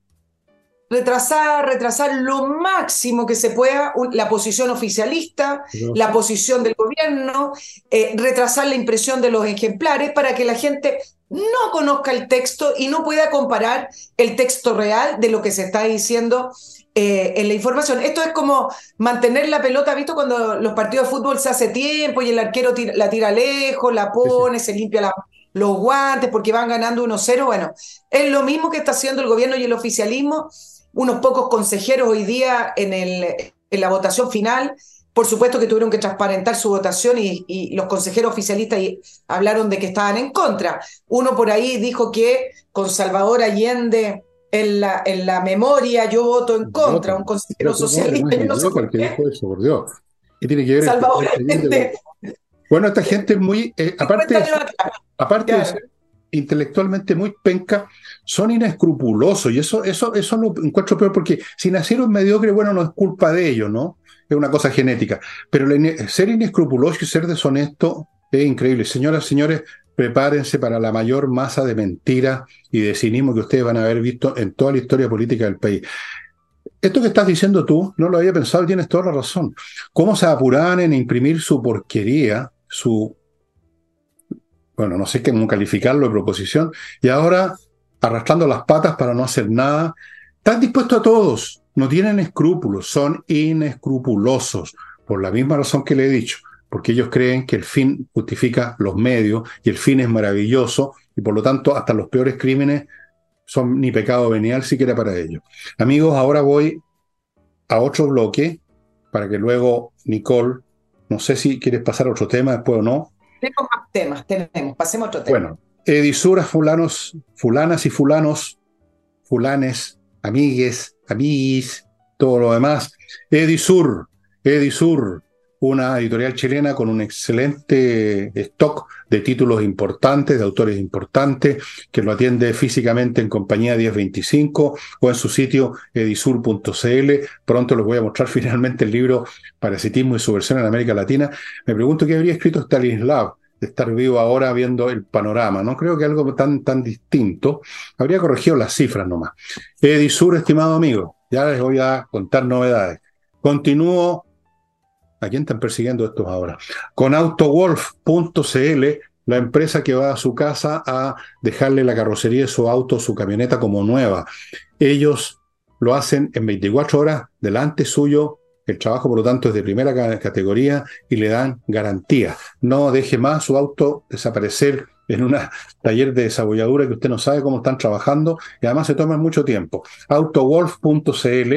retrasar, retrasar lo máximo que se pueda la posición oficialista, la posición del gobierno, eh, retrasar la impresión de los ejemplares para que la gente no conozca el texto y no pueda comparar el texto real de lo que se está diciendo eh, en la información. Esto es como mantener la pelota, ¿visto? Cuando los partidos de fútbol se hace tiempo y el arquero la tira lejos, la pone, se limpia los guantes porque van ganando 1-0. Bueno, es lo mismo que está haciendo el gobierno y el oficialismo unos pocos consejeros hoy día en, el, en la votación final. Por supuesto que tuvieron que transparentar su votación y, los consejeros oficialistas hablaron de que estaban en contra. Uno por ahí dijo que con Salvador Allende en la, en la memoria yo voto en contra, un consejero socialista. [laughs] No, no, que dijo eso, por Dios. ¿Qué tiene que ver? Salvador Allende. Bueno, esta gente es muy. Eh, aparte, aparte de ser intelectualmente muy penca, son inescrupulosos. Y eso, eso, eso lo encuentro peor porque si nacieron mediocres, bueno, no es culpa de ellos, ¿no? Es una cosa genética. Pero ser inescrupuloso y ser deshonesto es increíble. Señoras, señores, prepárense para la mayor masa de mentira y de cinismo que ustedes van a haber visto en toda la historia política del país. Esto que estás diciendo tú, no lo había pensado y tienes toda la razón. ¿Cómo se apuraban en imprimir su porquería, su bueno, no sé cómo calificarlo de proposición, y ahora arrastrando las patas para no hacer nada. Están dispuestos a todos, no tienen escrúpulos, son inescrupulosos, por la misma razón que le he dicho, porque ellos creen que el fin justifica los medios y el fin es maravilloso y por lo tanto hasta los peores crímenes son ni pecado venial siquiera para ellos. Amigos, ahora voy a otro bloque para que luego Nicole, no sé si quieres pasar a otro tema después o no, tenemos más temas, tenemos. Pasemos a otro tema. Bueno, edisuras, fulanos, fulanas y fulanos, fulanes, amigues, amiguis, todo lo demás. Edisur, Edisur, una editorial chilena con un excelente stock de títulos importantes, de autores importantes, que lo atiende físicamente en compañía 1025 o en su sitio edisur.cl. Pronto les voy a mostrar [laughs] finalmente el libro Parasitismo y su versión en América Latina. Me pregunto qué habría escrito Stanislav de estar vivo ahora viendo el panorama. No creo que algo tan, tan distinto. Habría corregido las cifras nomás. Edisur, estimado amigo, ya les voy a contar novedades. Continúo ¿A quién están persiguiendo estos ahora? Con autowolf.cl, la empresa que va a su casa a dejarle la carrocería de su auto, su camioneta como nueva. Ellos lo hacen en 24 horas delante suyo. El trabajo, por lo tanto, es de primera categoría y le dan garantía. No deje más su auto desaparecer en un [laughs] taller de desabolladura que usted no sabe cómo están trabajando y además se toma mucho tiempo. Autowolf.cl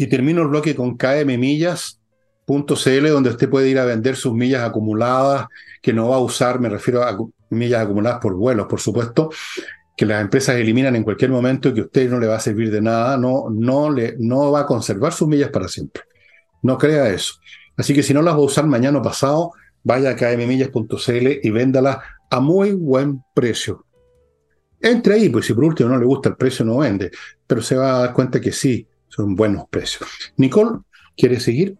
y termino el bloque con kmmillas.cl, donde usted puede ir a vender sus millas acumuladas, que no va a usar, me refiero a millas acumuladas por vuelos, por supuesto, que las empresas eliminan en cualquier momento y que a usted no le va a servir de nada, no, no, le, no va a conservar sus millas para siempre. No crea eso. Así que si no las va a usar mañana o pasado, vaya a kmmillas.cl y véndalas a muy buen precio. Entre ahí, pues si por último no le gusta el precio, no vende, pero se va a dar cuenta que sí, son buenos precios. Nicole, ¿Quiere seguir?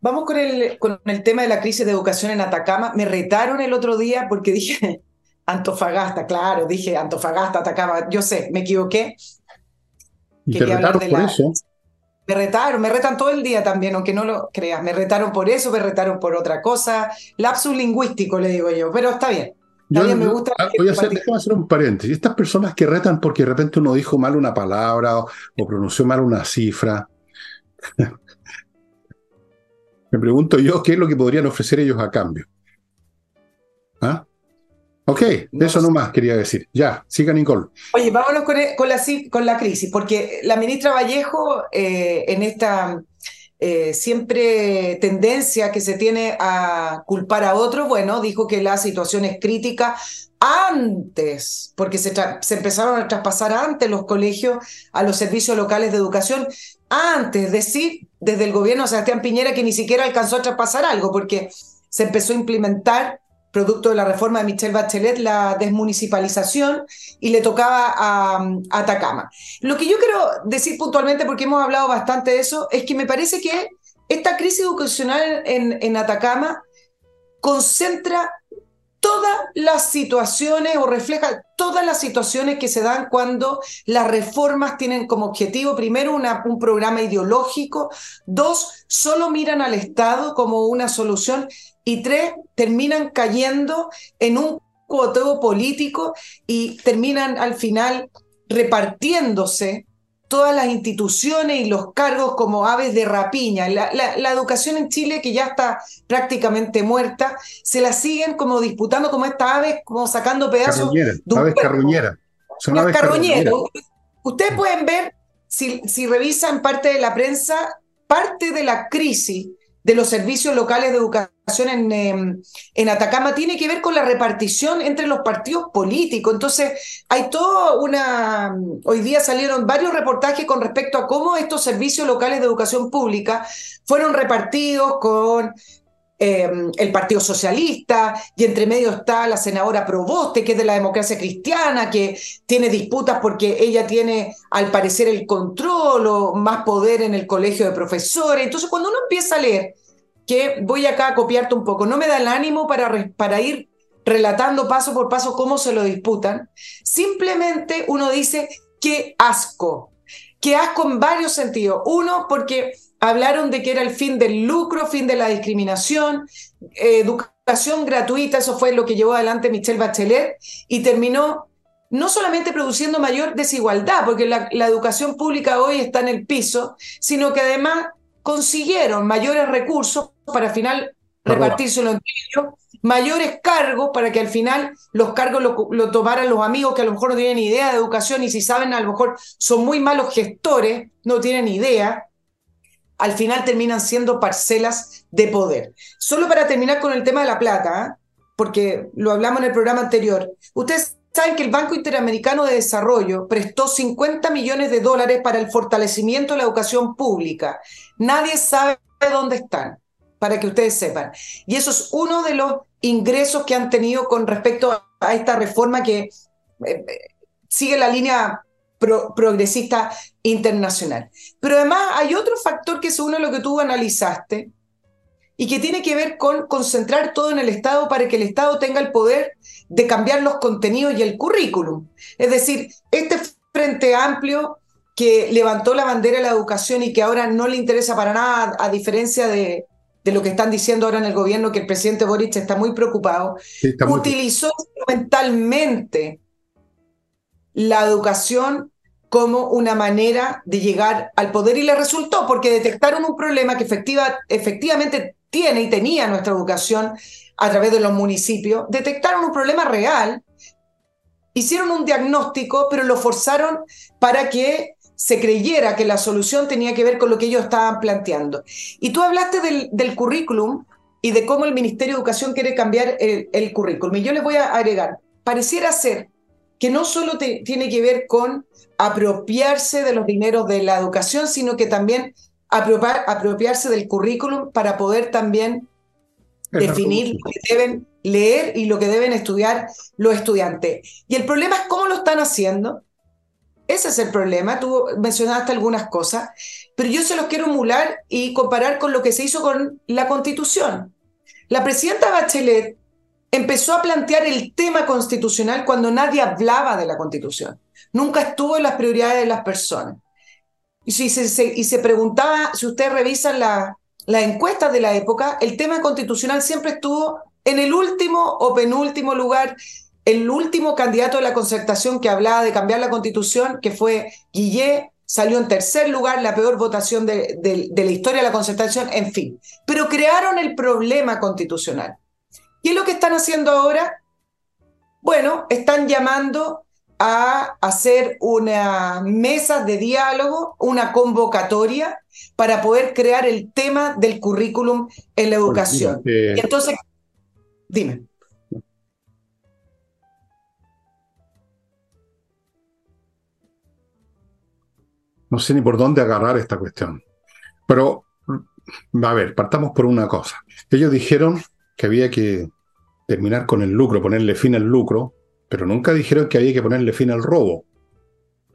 Vamos con el, con el tema de la crisis de educación en Atacama. Me retaron el otro día porque dije [laughs] Antofagasta, claro, dije Antofagasta, Atacama. Yo sé, me equivoqué. ¿Y te retaron por eso? Me retaron, me retan todo el día también, aunque no lo creas. Me retaron por eso, me retaron por otra cosa. Lapsus lingüístico, le digo yo, pero está bien. También me gusta. Ah, voy a hacer, déjame hacer un paréntesis. Estas personas que retan porque de repente uno dijo mal una palabra o pronunció mal una cifra. [laughs] Me pregunto yo qué es lo que podrían ofrecer ellos a cambio. ¿Ah? Ok, eso nomás quería decir. Ya, siga Nicole. Oye, vámonos con, con, la, con la, crisis, porque la ministra Vallejo eh, en esta eh, siempre tendencia que se tiene a culpar a otros, bueno, dijo que la situación es crítica antes, porque se, empezaron a traspasar antes los colegios a los servicios locales de educación, antes, decir, desde el gobierno de Sebastián Piñera que ni siquiera alcanzó a traspasar algo, porque se empezó a implementar, producto de la reforma de Michelle Bachelet, la desmunicipalización y le tocaba a, Atacama. Lo que yo quiero decir puntualmente, porque hemos hablado bastante de eso, es que me parece que esta crisis educacional en, en Atacama concentra todas las situaciones o refleja todas las situaciones que se dan cuando las reformas tienen como objetivo, primero, un programa ideológico, dos, solo miran al Estado como una solución y tres, terminan cayendo en un coteo político y terminan al final repartiéndose todas las instituciones y los cargos como aves de rapiña. La, educación en Chile, que ya está prácticamente muerta, se la siguen como disputando como estas aves, como sacando pedazos. aves. Son aves carroñeras. Ustedes pueden ver, si, si revisan parte de la prensa, parte de la crisis de los servicios locales de educación en, em, en, Atacama tiene que ver con la repartición entre los partidos políticos. Entonces, hay toda una... Hoy día salieron varios reportajes con respecto a cómo estos servicios locales de educación pública fueron repartidos con em, el Partido Socialista, y entre medio está la senadora Proboste, que es de la democracia cristiana, que tiene disputas porque ella tiene, al parecer, el control o más poder en el colegio de profesores. Entonces, cuando uno empieza a leer que voy acá a copiarte un poco, no me da el ánimo para, para ir relatando paso por paso cómo se lo disputan, simplemente uno dice, qué asco, qué asco en varios sentidos. Uno, porque hablaron de que era el fin del lucro, fin de la discriminación, educación gratuita, eso fue lo que llevó adelante Michelle Bachelet, y terminó no solamente produciendo mayor desigualdad, porque la, la educación pública hoy está en el piso, sino que además consiguieron mayores recursos para al final repartírselo entre ellos, mayores cargos para que al final los cargos lo, tomaran los amigos que a lo mejor no tienen idea de educación y si saben a lo mejor son muy malos gestores, no tienen idea, al final terminan siendo parcelas de poder. Solo para terminar con el tema de la plata, ¿ah? porque lo hablamos en el programa anterior, ustedes saben que el Banco Interamericano de Desarrollo prestó 50 millones de dólares para el fortalecimiento de la educación pública. Nadie sabe dónde están, para que ustedes sepan. Y eso es uno de los ingresos que han tenido con respecto a esta reforma que eh, sigue la línea progresista internacional. Pero además hay otro factor que es uno lo que tú analizaste, y que tiene que ver con concentrar todo en el Estado para que el Estado tenga el poder de cambiar los contenidos y el currículum. Es decir, este Frente Amplio que levantó la bandera de la educación y que ahora no le interesa para nada, a diferencia de, de lo que están diciendo ahora en el gobierno, que el presidente Boric está muy preocupado, utilizó instrumentalmente la educación como una manera de llegar al poder y le resultó porque detectaron un problema que efectiva, efectivamente tiene y tenía nuestra educación a través de los municipios, detectaron un problema real, hicieron un diagnóstico, pero lo forzaron para que se creyera que la solución tenía que ver con lo que ellos estaban planteando. Y tú hablaste del, currículum y de cómo el Ministerio de Educación quiere cambiar el, currículum. Y yo les voy a agregar, pareciera ser que no solo tiene que ver con apropiarse de los dineros de la educación, sino que también apropiarse del currículum para poder también definir lo que deben leer y lo que deben estudiar los estudiantes. Y el problema es cómo lo están haciendo. Ese es el problema. Tú mencionaste algunas cosas, pero yo se los quiero emular y comparar con lo que se hizo con la Constitución. La presidenta Bachelet empezó a plantear el tema constitucional cuando nadie hablaba de la Constitución. Nunca estuvo en las prioridades de las personas. Y, se preguntaba, si ustedes revisan las encuestas de la época, el tema constitucional siempre estuvo en el último o penúltimo lugar el último candidato de la concertación que hablaba de cambiar la constitución, que fue Guillet, salió en tercer lugar, la peor votación de, la historia de la concertación, en fin. Pero crearon el problema constitucional. ¿Qué es lo que están haciendo ahora? Bueno, están llamando a hacer una mesa de diálogo, una convocatoria para poder crear el tema del currículum en la educación. Y entonces, dime. No sé ni por dónde agarrar esta cuestión. Pero, a ver, partamos por una cosa. Ellos dijeron que había que terminar con el lucro, ponerle fin al lucro, pero nunca dijeron que había que ponerle fin al robo.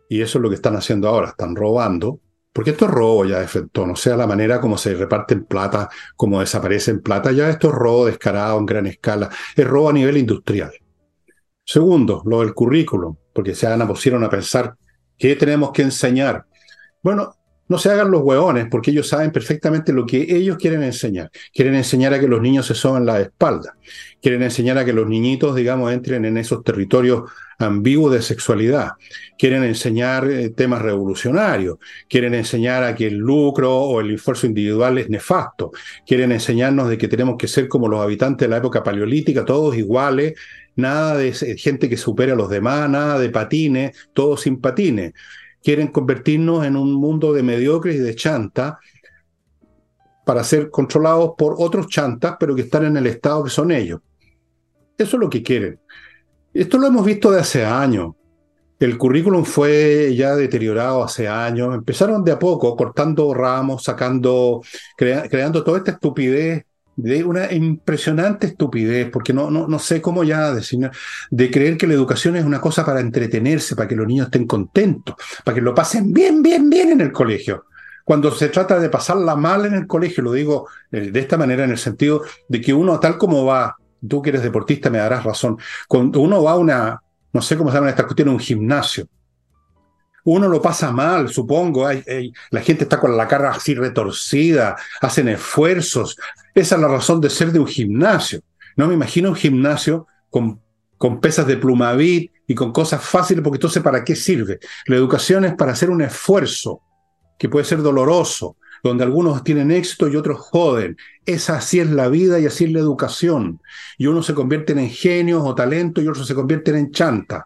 Y eso es lo que están haciendo ahora, están robando, porque esto es robo ya de efecto, no sea la manera como se reparten plata, como desaparecen plata, ya esto es robo descarado en gran escala, es robo a nivel industrial. Segundo, lo del currículum, porque se pusieron a pensar qué tenemos que enseñar. Bueno, no se hagan los hueones, porque ellos saben perfectamente lo que ellos quieren enseñar. Quieren enseñar a que los niños se soben la espalda. Quieren enseñar a que los niñitos, digamos, entren en esos territorios ambiguos de sexualidad. Quieren enseñar eh, temas revolucionarios. Quieren enseñar a que el lucro o el esfuerzo individual es nefasto. Quieren enseñarnos de que tenemos que ser como los habitantes de la época paleolítica, todos iguales, nada de gente que supera a los demás, nada de patines, todos sin patines quieren convertirnos en un mundo de mediocres y de chanta para ser controlados por otros chantas, pero que están en el estado que son ellos. Eso es lo que quieren. Esto lo hemos visto de hace años. El currículum fue ya deteriorado hace años. Empezaron de a poco, cortando ramos, sacando, creando toda esta estupidez de una impresionante estupidez, porque no, no, no sé cómo ya decir, de creer que la educación es una cosa para entretenerse, para que los niños estén contentos, para que lo pasen bien, bien, bien en el colegio. Cuando se trata de pasarla mal en el colegio, lo digo eh, de esta manera en el sentido de que uno tal como va, tú que eres deportista me darás razón, cuando uno va a una, no sé cómo se llama esta cuestión, un gimnasio, uno lo pasa mal, supongo. la gente está con la cara así retorcida, hacen esfuerzos. Esa es la razón de ser de un gimnasio. No me imagino un gimnasio con, con pesas de plumavit y con cosas fáciles, porque entonces ¿para qué sirve? La educación es para hacer un esfuerzo que puede ser doloroso, donde algunos tienen éxito y otros joden. Esa así es la vida y así es la educación. Y unos se convierten en genios o talentos y otros se convierten en chanta.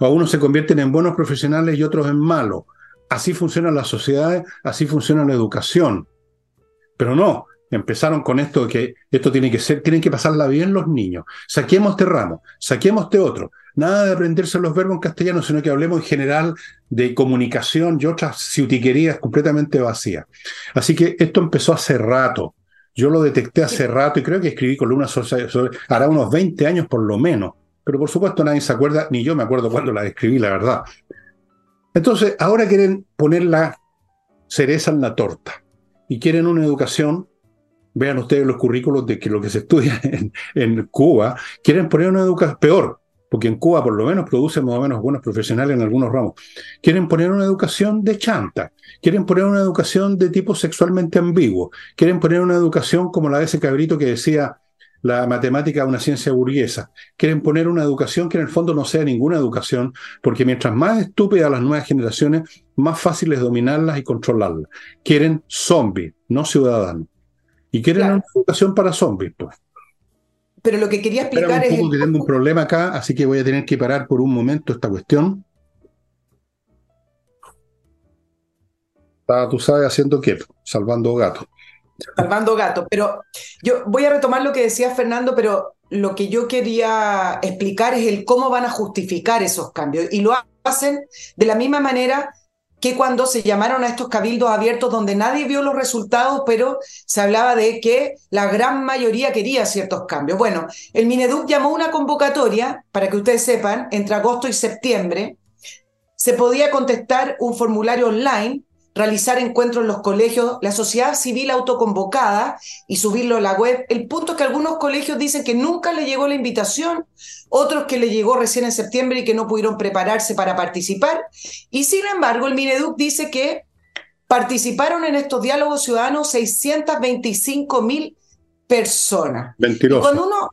O unos se convierten en buenos profesionales y otros en malos. Así funcionan las sociedades, así funciona la educación. Pero no, empezaron con esto de que esto tiene que ser, tienen que pasarla bien los niños. Saquemos este ramo, saquemos este otro. Nada de aprenderse los verbos en castellano, sino que hablemos en general de comunicación y otras ciutiquerías completamente vacías. Así que esto empezó hace rato. Yo lo detecté hace rato y creo que escribí columnas sobre, hará unos 20 años por lo menos pero por supuesto nadie se acuerda, ni yo me acuerdo cuando la escribí, la verdad. Entonces, ahora quieren poner la cereza en la torta y quieren una educación, vean ustedes los currículos de que lo que se estudia [laughs] en, Cuba, quieren poner una educación peor, porque en Cuba por lo menos producen más o menos buenos profesionales en algunos ramos. Quieren poner una educación de chanta, quieren poner una educación de tipo sexualmente ambiguo, quieren poner una educación como la de ese cabrito que decía, la matemática una ciencia burguesa. Quieren poner una educación que en el fondo no sea ninguna educación, porque mientras más estúpidas las nuevas generaciones, más fácil es dominarlas y controlarlas. Quieren zombies, no ciudadanos. Y quieren una educación para zombies, pues. Pero lo que quería explicar es. que tengo un problema acá, así que voy a tener que parar por un momento esta cuestión. Estaba, tú sabes, haciendo qué? Salvando gatos. Salvando gato. Pero yo voy a retomar lo que decía Fernando, pero lo que yo quería explicar es el cómo van a justificar esos cambios. Y lo hacen de la misma manera que cuando se llamaron a estos cabildos abiertos donde nadie vio los resultados, pero se hablaba de que la gran mayoría quería ciertos cambios. Bueno, el Mineduc llamó una convocatoria, para que ustedes sepan, entre agosto y septiembre, se podía contestar un formulario online, realizar encuentros en los colegios, la sociedad civil autoconvocada y subirlo a la web. El punto es que algunos colegios dicen que nunca le llegó la invitación, otros que le llegó recién en septiembre y que no pudieron prepararse para participar. Y sin embargo, el Mineduc dice que participaron en estos diálogos ciudadanos 625 mil personas. Mentiroso. cuando uno,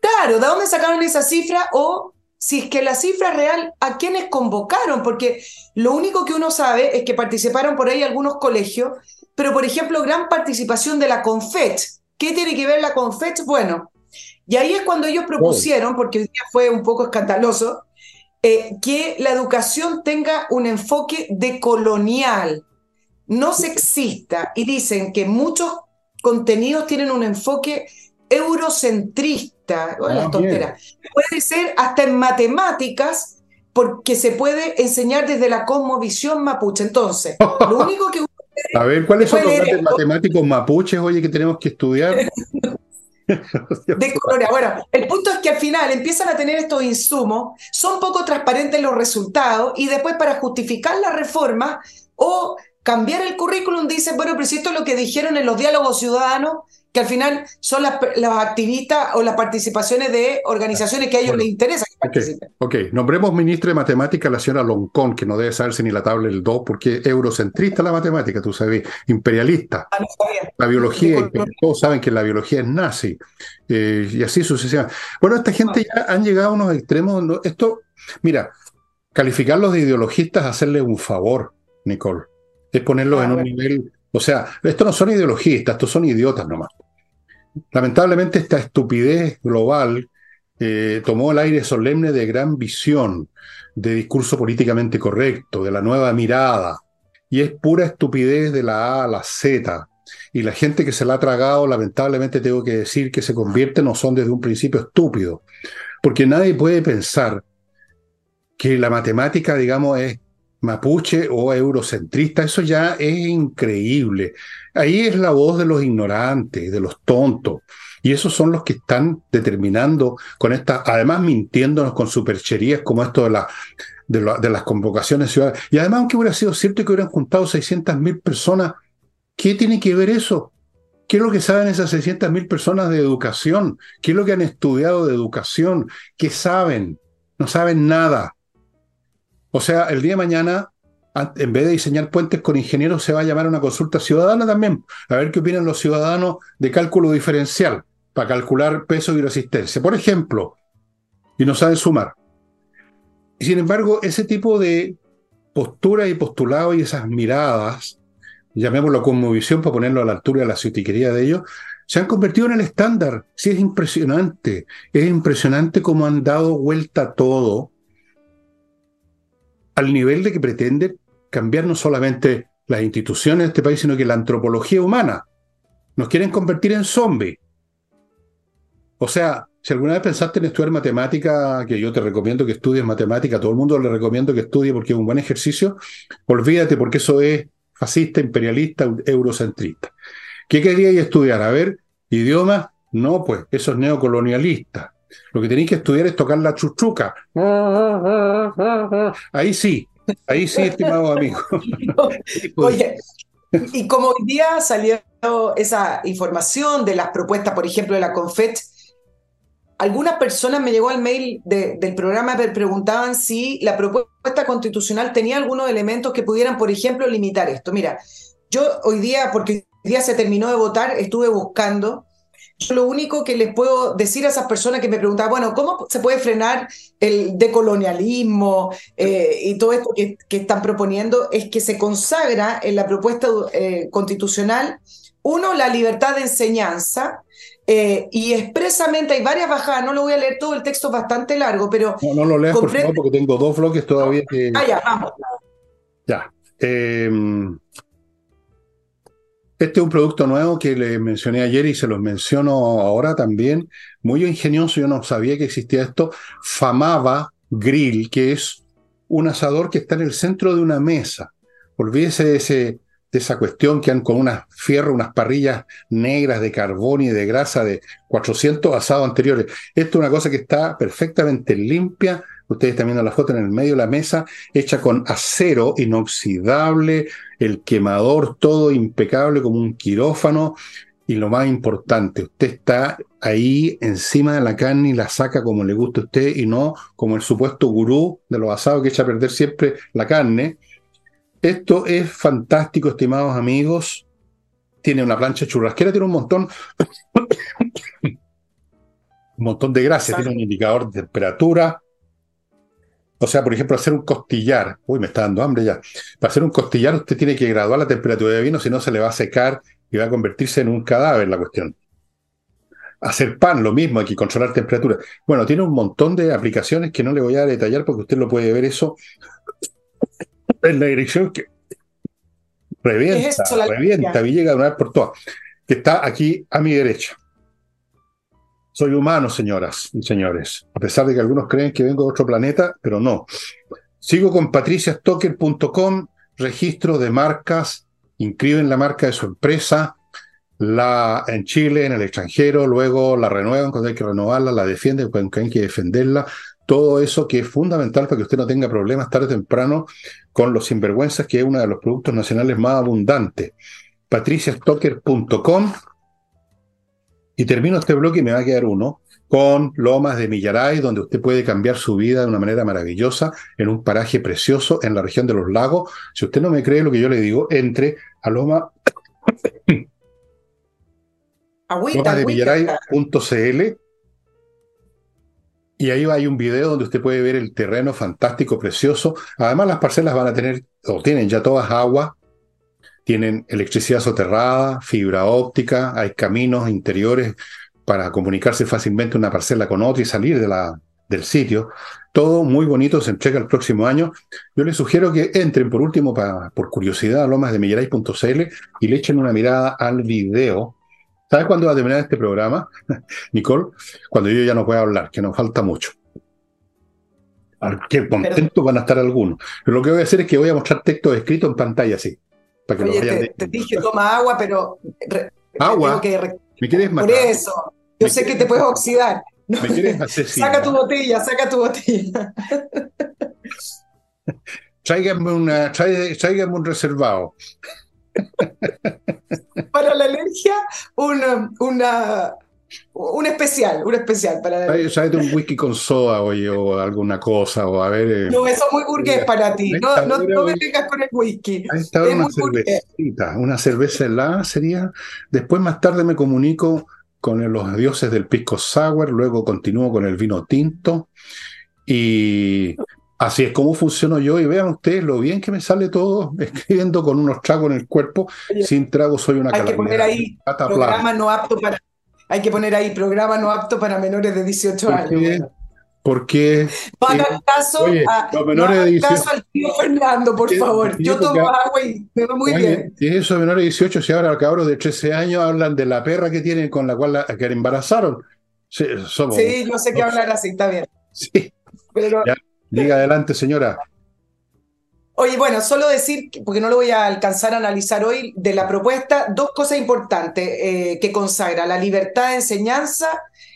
claro, ¿de dónde sacaron esa cifra? O si es que la cifra real, ¿a quiénes convocaron? Porque lo único que uno sabe es que participaron por ahí algunos colegios, pero por ejemplo, gran participación de la CONFET. ¿Qué tiene que ver la CONFET? Bueno, y ahí es cuando ellos propusieron, porque día fue un poco escandaloso, eh, que la educación tenga un enfoque decolonial, no sexista, y dicen que muchos contenidos tienen un enfoque eurocentrista, ah, Puede ser hasta en matemáticas, porque se puede enseñar desde la cosmovisión mapuche. Entonces, lo [laughs] único que... A ver, ¿cuáles son los matemáticos mapuches, oye, que tenemos que estudiar? [laughs] [laughs] de Bueno, el punto es que al final empiezan a tener estos insumos, son poco transparentes los resultados y después para justificar la reforma o cambiar el currículum dicen, bueno, pero si esto es lo que dijeron en los diálogos ciudadanos, que al final son las, activistas o las participaciones de organizaciones que a ellos les interesa que participen. Ok, nombremos ministra de Matemática la señora Loncón, que no debe saberse ni la tabla del 2, porque es eurocentrista la matemática, tú sabes, imperialista. Ah, la biología, todos saben que la biología es nazi, eh, y así sucesivamente. Bueno, esta gente ya han llegado a unos extremos, esto, mira, calificarlos de ideologistas es hacerle un favor, Nicole, es ponerlos ah, en un nivel o sea, estos no son ideologistas, estos son idiotas nomás. Lamentablemente esta estupidez global eh, tomó el aire solemne de gran visión, de discurso políticamente correcto, de la nueva mirada, y es pura estupidez de la A a la Z. Y la gente que se la ha tragado, lamentablemente tengo que decir que se convierte, no son desde un principio estúpidos, porque nadie puede pensar que la matemática, digamos, es mapuche o eurocentrista, eso ya es increíble. Ahí es la voz de los ignorantes, de los tontos. Y esos son los que están determinando con esta, además mintiéndonos con supercherías como esto de, la, de, las convocaciones ciudadanas. Y además, aunque hubiera sido cierto que hubieran juntado 600 mil personas, ¿qué tiene que ver eso? ¿Qué es lo que saben esas 600 mil personas de educación? ¿Qué es lo que han estudiado de educación? ¿Qué saben? No saben nada. O sea, el día de mañana, en vez de diseñar puentes con ingenieros, se va a llamar una consulta ciudadana también, a ver qué opinan los ciudadanos de cálculo diferencial para calcular peso y resistencia, por ejemplo, y no saben sumar. Y sin embargo, ese tipo de postura y postulado y esas miradas, llamémoslo como visión para ponerlo a la altura de la ciutiquería de ellos, se han convertido en el estándar. Sí, es impresionante. Es impresionante cómo han dado vuelta todo al nivel de que pretende cambiar no solamente las instituciones de este país, sino que la antropología humana. Nos quieren convertir en zombies. O sea, si alguna vez pensaste en estudiar matemática, que yo te recomiendo que estudies matemática, todo el mundo le recomiendo que estudie porque es un buen ejercicio, olvídate porque eso es fascista, imperialista, eurocentrista. ¿Qué queríais estudiar? A ver, idiomas, no, pues eso es neocolonialista. Lo que tenéis que estudiar es tocar la chuchuca. Ahí sí, ahí sí, estimado amigo. [laughs] Oye, y como hoy día salió esa información de las propuestas, por ejemplo, de la CONFET, algunas personas me llegó al mail del programa, preguntaban si la propuesta constitucional tenía algunos elementos que pudieran, por ejemplo, limitar esto. Mira, yo hoy día, porque hoy día se terminó de votar, estuve buscando yo lo único que les puedo decir a esas personas que me preguntaban, bueno, ¿cómo se puede frenar el decolonialismo eh, y todo esto que, están proponiendo? Es que se consagra en la propuesta eh, constitucional, uno, la libertad de enseñanza, eh, y expresamente hay varias bajadas, no lo voy a leer todo, el texto es bastante largo, pero... No, no lo leas, por favor, porque tengo dos bloques todavía que... Ah, ya, vamos. Ya. Este es un producto nuevo que le mencioné ayer y se los menciono ahora también. Muy ingenioso, yo no sabía que existía esto. Famaba Grill, que es un asador que está en el centro de una mesa. Olvídese de, ese, de esa cuestión que han con unas fierro, unas parrillas negras de carbón y de grasa de 400 asados anteriores. Esto es una cosa que está perfectamente limpia, ustedes están viendo la foto en el medio de la mesa, hecha con acero inoxidable, el quemador todo impecable como un quirófano. Y lo más importante, usted está ahí encima de la carne y la saca como le guste a usted y no como el supuesto gurú de los asados que echa a perder siempre la carne. Esto es fantástico, estimados amigos. Tiene una plancha churrasquera, tiene un montón [coughs] un montón de gracia, tiene un indicador de temperatura. O sea, por ejemplo, hacer un costillar. Uy, me está dando hambre ya. Para hacer un costillar usted tiene que graduar la temperatura de vino, si no se le va a secar y va a convertirse en un cadáver la cuestión. Hacer pan, lo mismo, hay que controlar temperatura. Bueno, tiene un montón de aplicaciones que no le voy a detallar porque usted lo puede ver eso en la dirección que revienta, revienta Villegas de una vez por todas, que está aquí a mi derecha. Soy humano, señoras y señores, a pesar de que algunos creen que vengo de otro planeta, pero no. Sigo con patriciastocker.com, registro de marcas, inscriben la marca de su empresa, la en Chile, en el extranjero, luego la renuevan cuando hay que renovarla, la defienden cuando hay que defenderla. Todo eso que es fundamental para que usted no tenga problemas tarde o temprano con los sinvergüenzas, que es uno de los productos nacionales más abundantes. patriciastocker.com y termino este bloque y me va a quedar uno con Lomas de Millaray, donde usted puede cambiar su vida de una manera maravillosa en un paraje precioso en la región de los lagos. Si usted no me cree lo que yo le digo, entre a Loma [coughs] lomasdemillaray.cl y ahí hay un video donde usted puede ver el terreno fantástico, precioso. Además, las parcelas van a tener, o tienen ya todas agua, tienen electricidad soterrada, fibra óptica, hay caminos interiores para comunicarse fácilmente una parcela con otra y salir de la, del sitio. Todo muy bonito, se entrega el próximo año. Yo les sugiero que entren por último, por curiosidad, a lomasdemilleray.cl y le echen una mirada al video. ¿Sabes cuándo va a terminar este programa, [laughs] Nicole? Cuando yo ya no pueda hablar, que nos falta mucho. Qué contentos van a estar algunos. Pero lo que voy a hacer es que voy a mostrar texto escrito en pantalla así. Oye, te, dije toma agua, pero. agua. ¿Me quieres matar? Por eso. Yo sé que te puedes oxidar. ¿Me quieres [laughs] asesinar? Saca tu botella, saca tu botella. [laughs] tráigame, una, tráigame un reservado. [laughs] Para la alergia, una, una, un especial, un especial para. Tráete un whisky con soda o alguna cosa, o a ver. Eh, no, eso es muy burgués para ti. No, no, no, me vengas con el whisky. Ahí está una cervecita, una cerveza helada sería. Después, más tarde, me comunico con los dioses del pisco sour, luego continúo con el vino tinto. Y así es como funciono yo. Y vean ustedes lo bien que me sale todo [laughs] escribiendo con unos tragos en el cuerpo. Sin trago soy una Hay que poner ahí programa no apto para hay que poner ahí programa no apto para menores de 18 años. Porque. No hagan caso, a, los menores de 18, caso al tío Fernando, por favor. Yo tomo agua y me va muy bien. Y eso menores de 18, si ahora cabros de 13 años hablan de la perra que tienen con la cual la, que embarazaron. Sí, sí yo sé que hablar así, está bien. Sí. Pero, diga adelante, señora. Oye, bueno, solo decir, porque no lo voy a alcanzar a analizar hoy, de la propuesta, dos cosas importantes eh, que consagra. La libertad de enseñanza,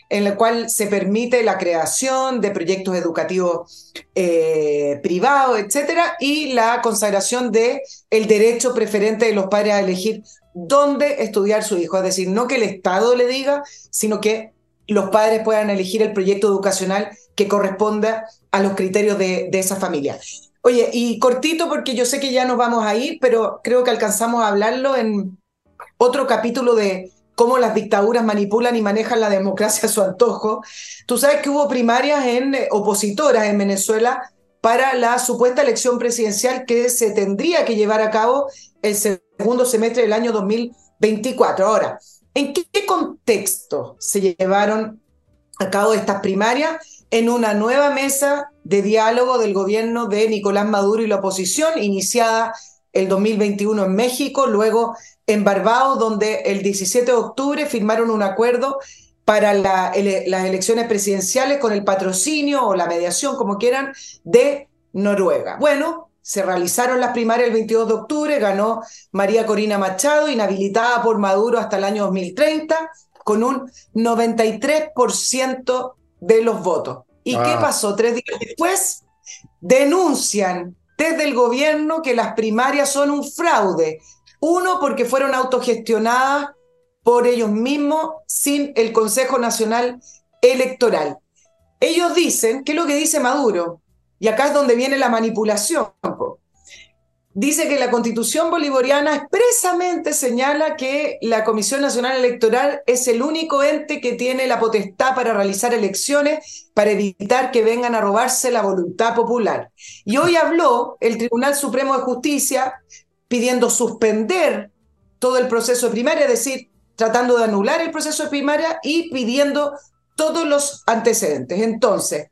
en la cual se permite la creación de proyectos educativos eh, privados, etcétera, y la consagración de el derecho preferente de los padres a elegir dónde estudiar su hijo. Es decir, no que el Estado le diga, sino que los padres puedan elegir el proyecto educacional que corresponda a los criterios de, de esa familia. Oye, y cortito porque yo sé que ya nos vamos a ir, pero creo que alcanzamos a hablarlo en otro capítulo de cómo las dictaduras manipulan y manejan la democracia a su antojo. Tú sabes que hubo primarias en eh, opositoras en Venezuela para la supuesta elección presidencial que se tendría que llevar a cabo el segundo semestre del año 2024. Ahora, ¿en qué contexto se llevaron a cabo estas primarias? En una nueva mesa de diálogo del gobierno de Nicolás Maduro y la oposición, iniciada el 2021 en México, luego en Barbados, donde el 17 de octubre firmaron un acuerdo para las elecciones presidenciales con el patrocinio o la mediación, como quieran, de Noruega. Bueno, se realizaron las primarias el 22 de octubre, ganó María Corina Machado, inhabilitada por Maduro hasta el año 2030, con un 93% de los votos. ¿Y qué ah. pasó? Tres días después denuncian desde el gobierno que las primarias son un fraude. Uno, porque fueron autogestionadas por ellos mismos sin el Consejo Nacional Electoral. Ellos dicen, ¿qué es lo que dice Maduro? Y acá es donde viene la manipulación dice que la constitución bolivariana expresamente señala que la Comisión Nacional Electoral es el único ente que tiene la potestad para realizar elecciones para evitar que vengan a robarse la voluntad popular. Y hoy habló el Tribunal Supremo de Justicia pidiendo suspender todo el proceso de primaria, es decir, tratando de anular el proceso de primaria y pidiendo todos los antecedentes. Entonces,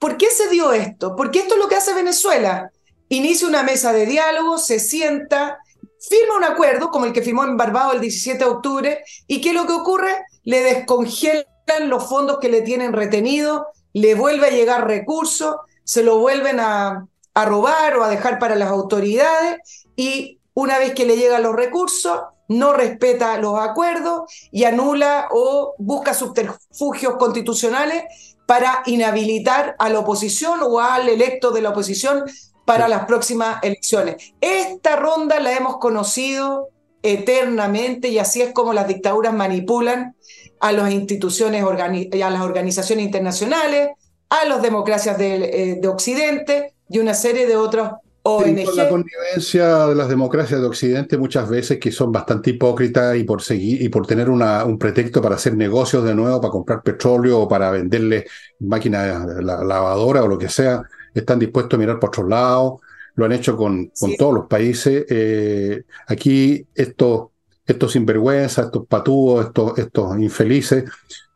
¿por qué se dio esto? Porque esto es lo que hace Venezuela inicia una mesa de diálogo, se sienta, firma un acuerdo como el que firmó en Barbados el 17 de octubre, y ¿qué es lo que ocurre? Le descongelan los fondos que le tienen retenido, le vuelve a llegar recursos, se lo vuelven a robar o a dejar para las autoridades, y una vez que le llegan los recursos, no respeta los acuerdos y anula o busca subterfugios constitucionales para inhabilitar a la oposición o al electo de la oposición para las próximas elecciones. Esta ronda la hemos conocido eternamente y así es como las dictaduras manipulan a las instituciones, a las organizaciones internacionales, a las democracias de, eh, Occidente y una serie de otros ONG. la connivencia de las democracias de Occidente muchas veces que son bastante hipócritas y por seguir y por tener una, un pretexto para hacer negocios de nuevo, para comprar petróleo o para venderle máquinas lavadoras o lo que sea, están dispuestos a mirar por otros lados, lo han hecho con, con todos los países. Eh, aquí estos, estos sinvergüenzas, estos patúos, estos, estos infelices,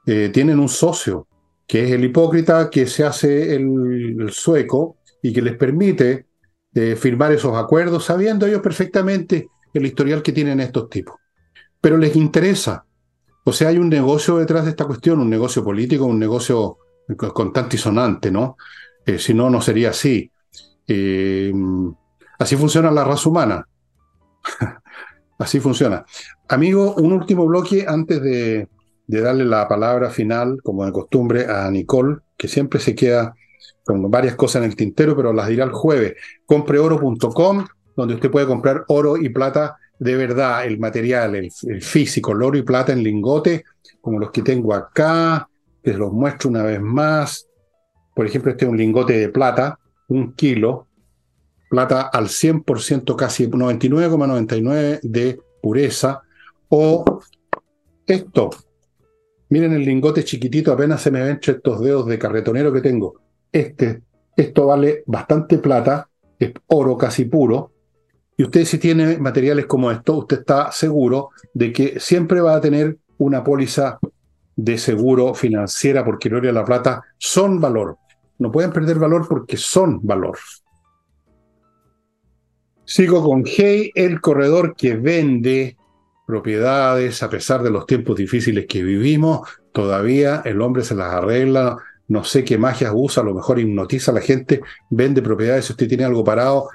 eh, tienen un socio, que es el hipócrita que se hace el, sueco y que les permite eh, firmar esos acuerdos, sabiendo ellos perfectamente el historial que tienen estos tipos. Pero les interesa. O sea, hay un negocio detrás de esta cuestión, un negocio político, un negocio constante y sonante, ¿no? Eh, si no, no sería así. Eh, así funciona la raza humana. [laughs] así funciona. Amigo, un último bloque antes de, darle la palabra final, como de costumbre, a Nicole, que siempre se queda con varias cosas en el tintero, pero las dirá el jueves. Compreoro.com, donde usted puede comprar oro y plata de verdad, el material, el, el, físico, el oro y plata en lingote, como los que tengo acá, que los muestro una vez más. Por ejemplo, este es un lingote de plata, un kilo, plata al 100%, casi 99,99 de pureza. O esto, miren el lingote chiquitito, apenas se me ven estos dedos de carretonero que tengo. Este, esto vale bastante plata, es oro casi puro. Y usted si tiene materiales como esto, usted está seguro de que siempre va a tener una póliza de seguro financiera porque el oro y la plata son valor. No pueden perder valor porque son valor. Sigo con Hey, el corredor que vende propiedades a pesar de los tiempos difíciles que vivimos. Todavía el hombre se las arregla, no sé qué magias usa, a lo mejor hipnotiza a la gente, vende propiedades. Si usted tiene algo parado,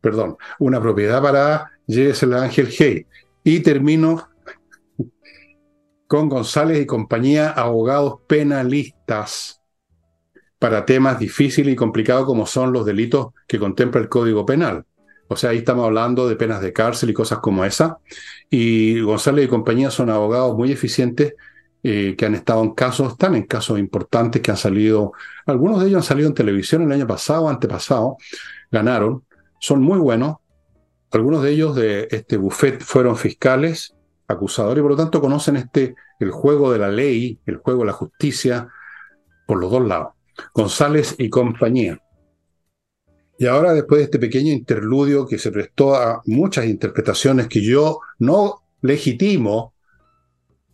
perdón, una propiedad parada, llévesela a Ángel Hey. Y termino con González y compañía, abogados penalistas para temas difíciles y complicados como son los delitos que contempla el Código Penal. O sea, ahí estamos hablando de penas de cárcel y cosas como esa. Y González y compañía son abogados muy eficientes eh, que han estado en casos, están en casos importantes que han salido, algunos de ellos han salido en televisión el año pasado, antepasado, ganaron, son muy buenos. Algunos de ellos de este buffet fueron fiscales, acusadores, y por lo tanto conocen este, el juego de la ley, el juego de la justicia, por los dos lados. González y compañía. Y ahora, después de este pequeño interludio que se prestó a muchas interpretaciones que yo no legitimo,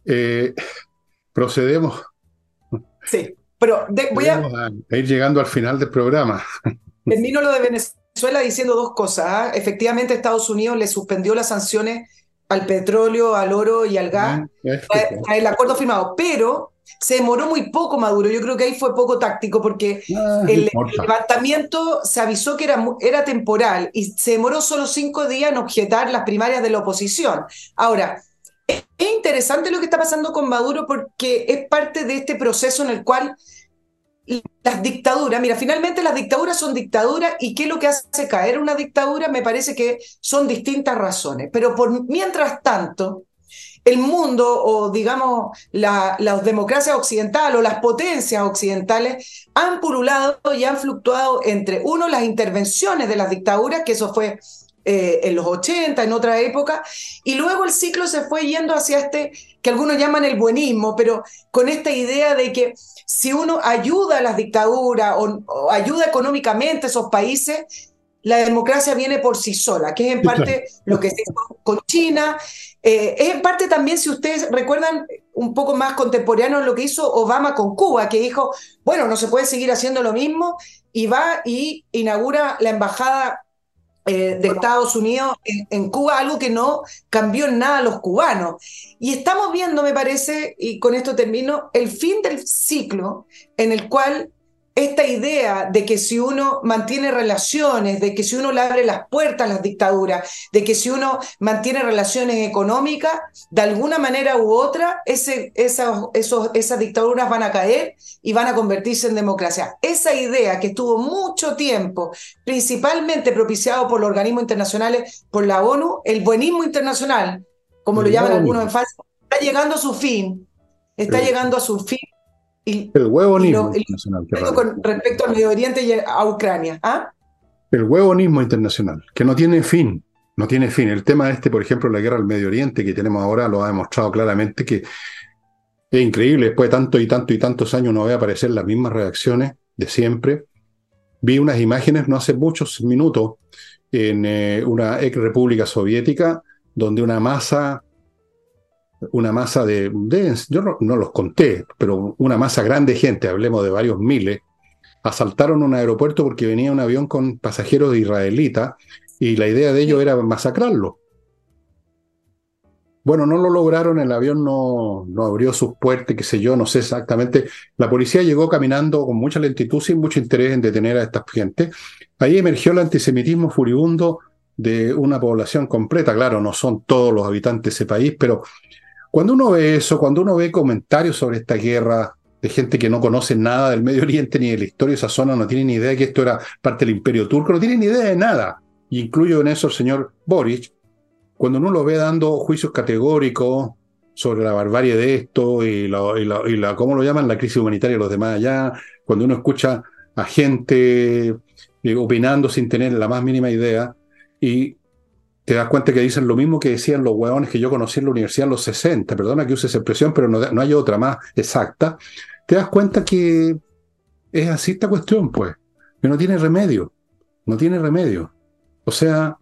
eh, [laughs] procedemos. Sí, pero voy a... ir llegando al final del programa. [laughs] Termino lo de Venezuela diciendo dos cosas. ¿ah? Efectivamente, Estados Unidos le suspendió las sanciones al petróleo, al oro y al gas, mm, el acuerdo firmado, pero se demoró muy poco Maduro. Yo creo que ahí fue poco táctico porque ah, el, levantamiento se avisó que era, era temporal y se demoró solo cinco días en objetar las primarias de la oposición. Ahora, es interesante lo que está pasando con Maduro porque es parte de este proceso en el cual las dictaduras, mira, finalmente las dictaduras son dictaduras y qué es lo que hace caer una dictadura, me parece que son distintas razones. Pero por mientras tanto, el mundo o digamos la, las democracias occidentales o las potencias occidentales han pululado y han fluctuado entre, uno, las intervenciones de las dictaduras, que eso fue eh, en los 80, en otra época, y luego el ciclo se fue yendo hacia este que algunos llaman el buenismo, pero con esta idea de que si uno ayuda a las dictaduras o, ayuda económicamente a esos países, la democracia viene por sí sola, que es en parte lo que se hizo con China, eh, es en parte también, si ustedes recuerdan, un poco más contemporáneo lo que hizo Obama con Cuba, que dijo, bueno, no se puede seguir haciendo lo mismo, y va y inaugura la embajada eh, de Estados Unidos en, Cuba, algo que no cambió en nada a los cubanos. Y estamos viendo, me parece, y con esto termino, el fin del ciclo en el cual esta idea de que si uno mantiene relaciones, de que si uno le abre las puertas a las dictaduras, de que si uno mantiene relaciones económicas, de alguna manera u otra, ese, esas, esos, esas dictaduras van a caer y van a convertirse en democracia. Esa idea que estuvo mucho tiempo, principalmente propiciado por los organismos internacionales, por la ONU, el buenismo internacional, como lo llaman algunos en está llegando a su fin, está llegando a su fin el huevonismo internacional. con respecto al Medio Oriente y a Ucrania. ¿ah? El huevonismo internacional, que no tiene fin. No tiene fin. El tema este, por ejemplo, la guerra al Medio Oriente que tenemos ahora, lo ha demostrado claramente que es increíble. Después de tanto y tanto y tantos años no ve aparecer las mismas reacciones de siempre. Vi unas imágenes no hace muchos minutos en eh, una ex república soviética donde una masa una masa de, yo no, los conté, pero una masa grande de gente, hablemos de varios miles, asaltaron un aeropuerto porque venía un avión con pasajeros israelitas y la idea de ellos era masacrarlo. Bueno, no lo lograron, el avión no, no abrió sus puertas, qué sé yo, no sé exactamente. La policía llegó caminando con mucha lentitud, sin mucho interés en detener a esta gente. Ahí emergió el antisemitismo furibundo de una población completa. Claro, no son todos los habitantes de ese país, pero cuando uno ve eso, cuando uno ve comentarios sobre esta guerra de gente que no conoce nada del Medio Oriente ni de la historia de esa zona, no tiene ni idea de que esto era parte del imperio turco, no tiene ni idea de nada. Y incluyo en eso al señor Boric, cuando uno lo ve dando juicios categóricos sobre la barbarie de esto y la, ¿cómo lo llaman? La crisis humanitaria de los demás allá, cuando uno escucha a gente eh, opinando sin tener la más mínima idea, y te das cuenta que dicen lo mismo que decían los hueones que yo conocí en la universidad en los 60, perdona que use esa expresión, pero no, hay otra más exacta, te das cuenta que es así esta cuestión, pues, que no tiene remedio, no tiene remedio. O sea,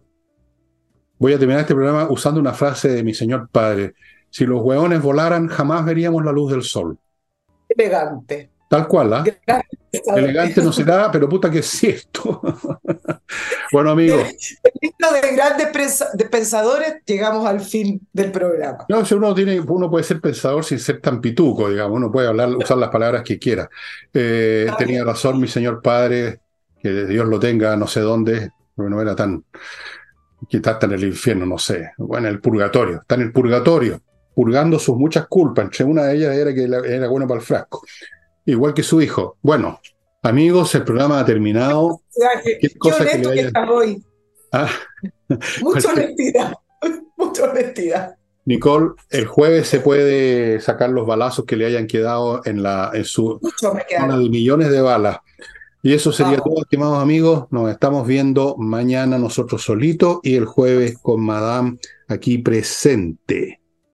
voy a terminar este programa usando una frase de mi señor padre, si los hueones volaran jamás veríamos la luz del sol. Elegante. Tal cual, ¿ah? Elegante no será, pero puta que es cierto. [laughs] bueno, amigos. de grandes pensadores, llegamos al fin del programa. No, si uno, tiene, uno puede ser pensador sin ser tan pituco, digamos, uno puede hablar, usar las palabras que quiera. Eh, tenía razón mi señor padre, que Dios lo tenga, no sé dónde, porque no era tan. Quizás está en el infierno, no sé. Bueno, en el purgatorio, está en el purgatorio, purgando sus muchas culpas. Entre una de ellas era que era bueno para el frasco igual que su hijo. Bueno, amigos, el programa ha terminado. Qué, cosa que, le hoy. Ah. [laughs] Mucha honestidad, [laughs] mucha honestidad. Nicole, el jueves se puede sacar los balazos que le hayan quedado en, la, en su zona de millones de balas. Y eso sería todo, estimados amigos. Nos estamos viendo mañana nosotros solitos y el jueves con Madame aquí presente.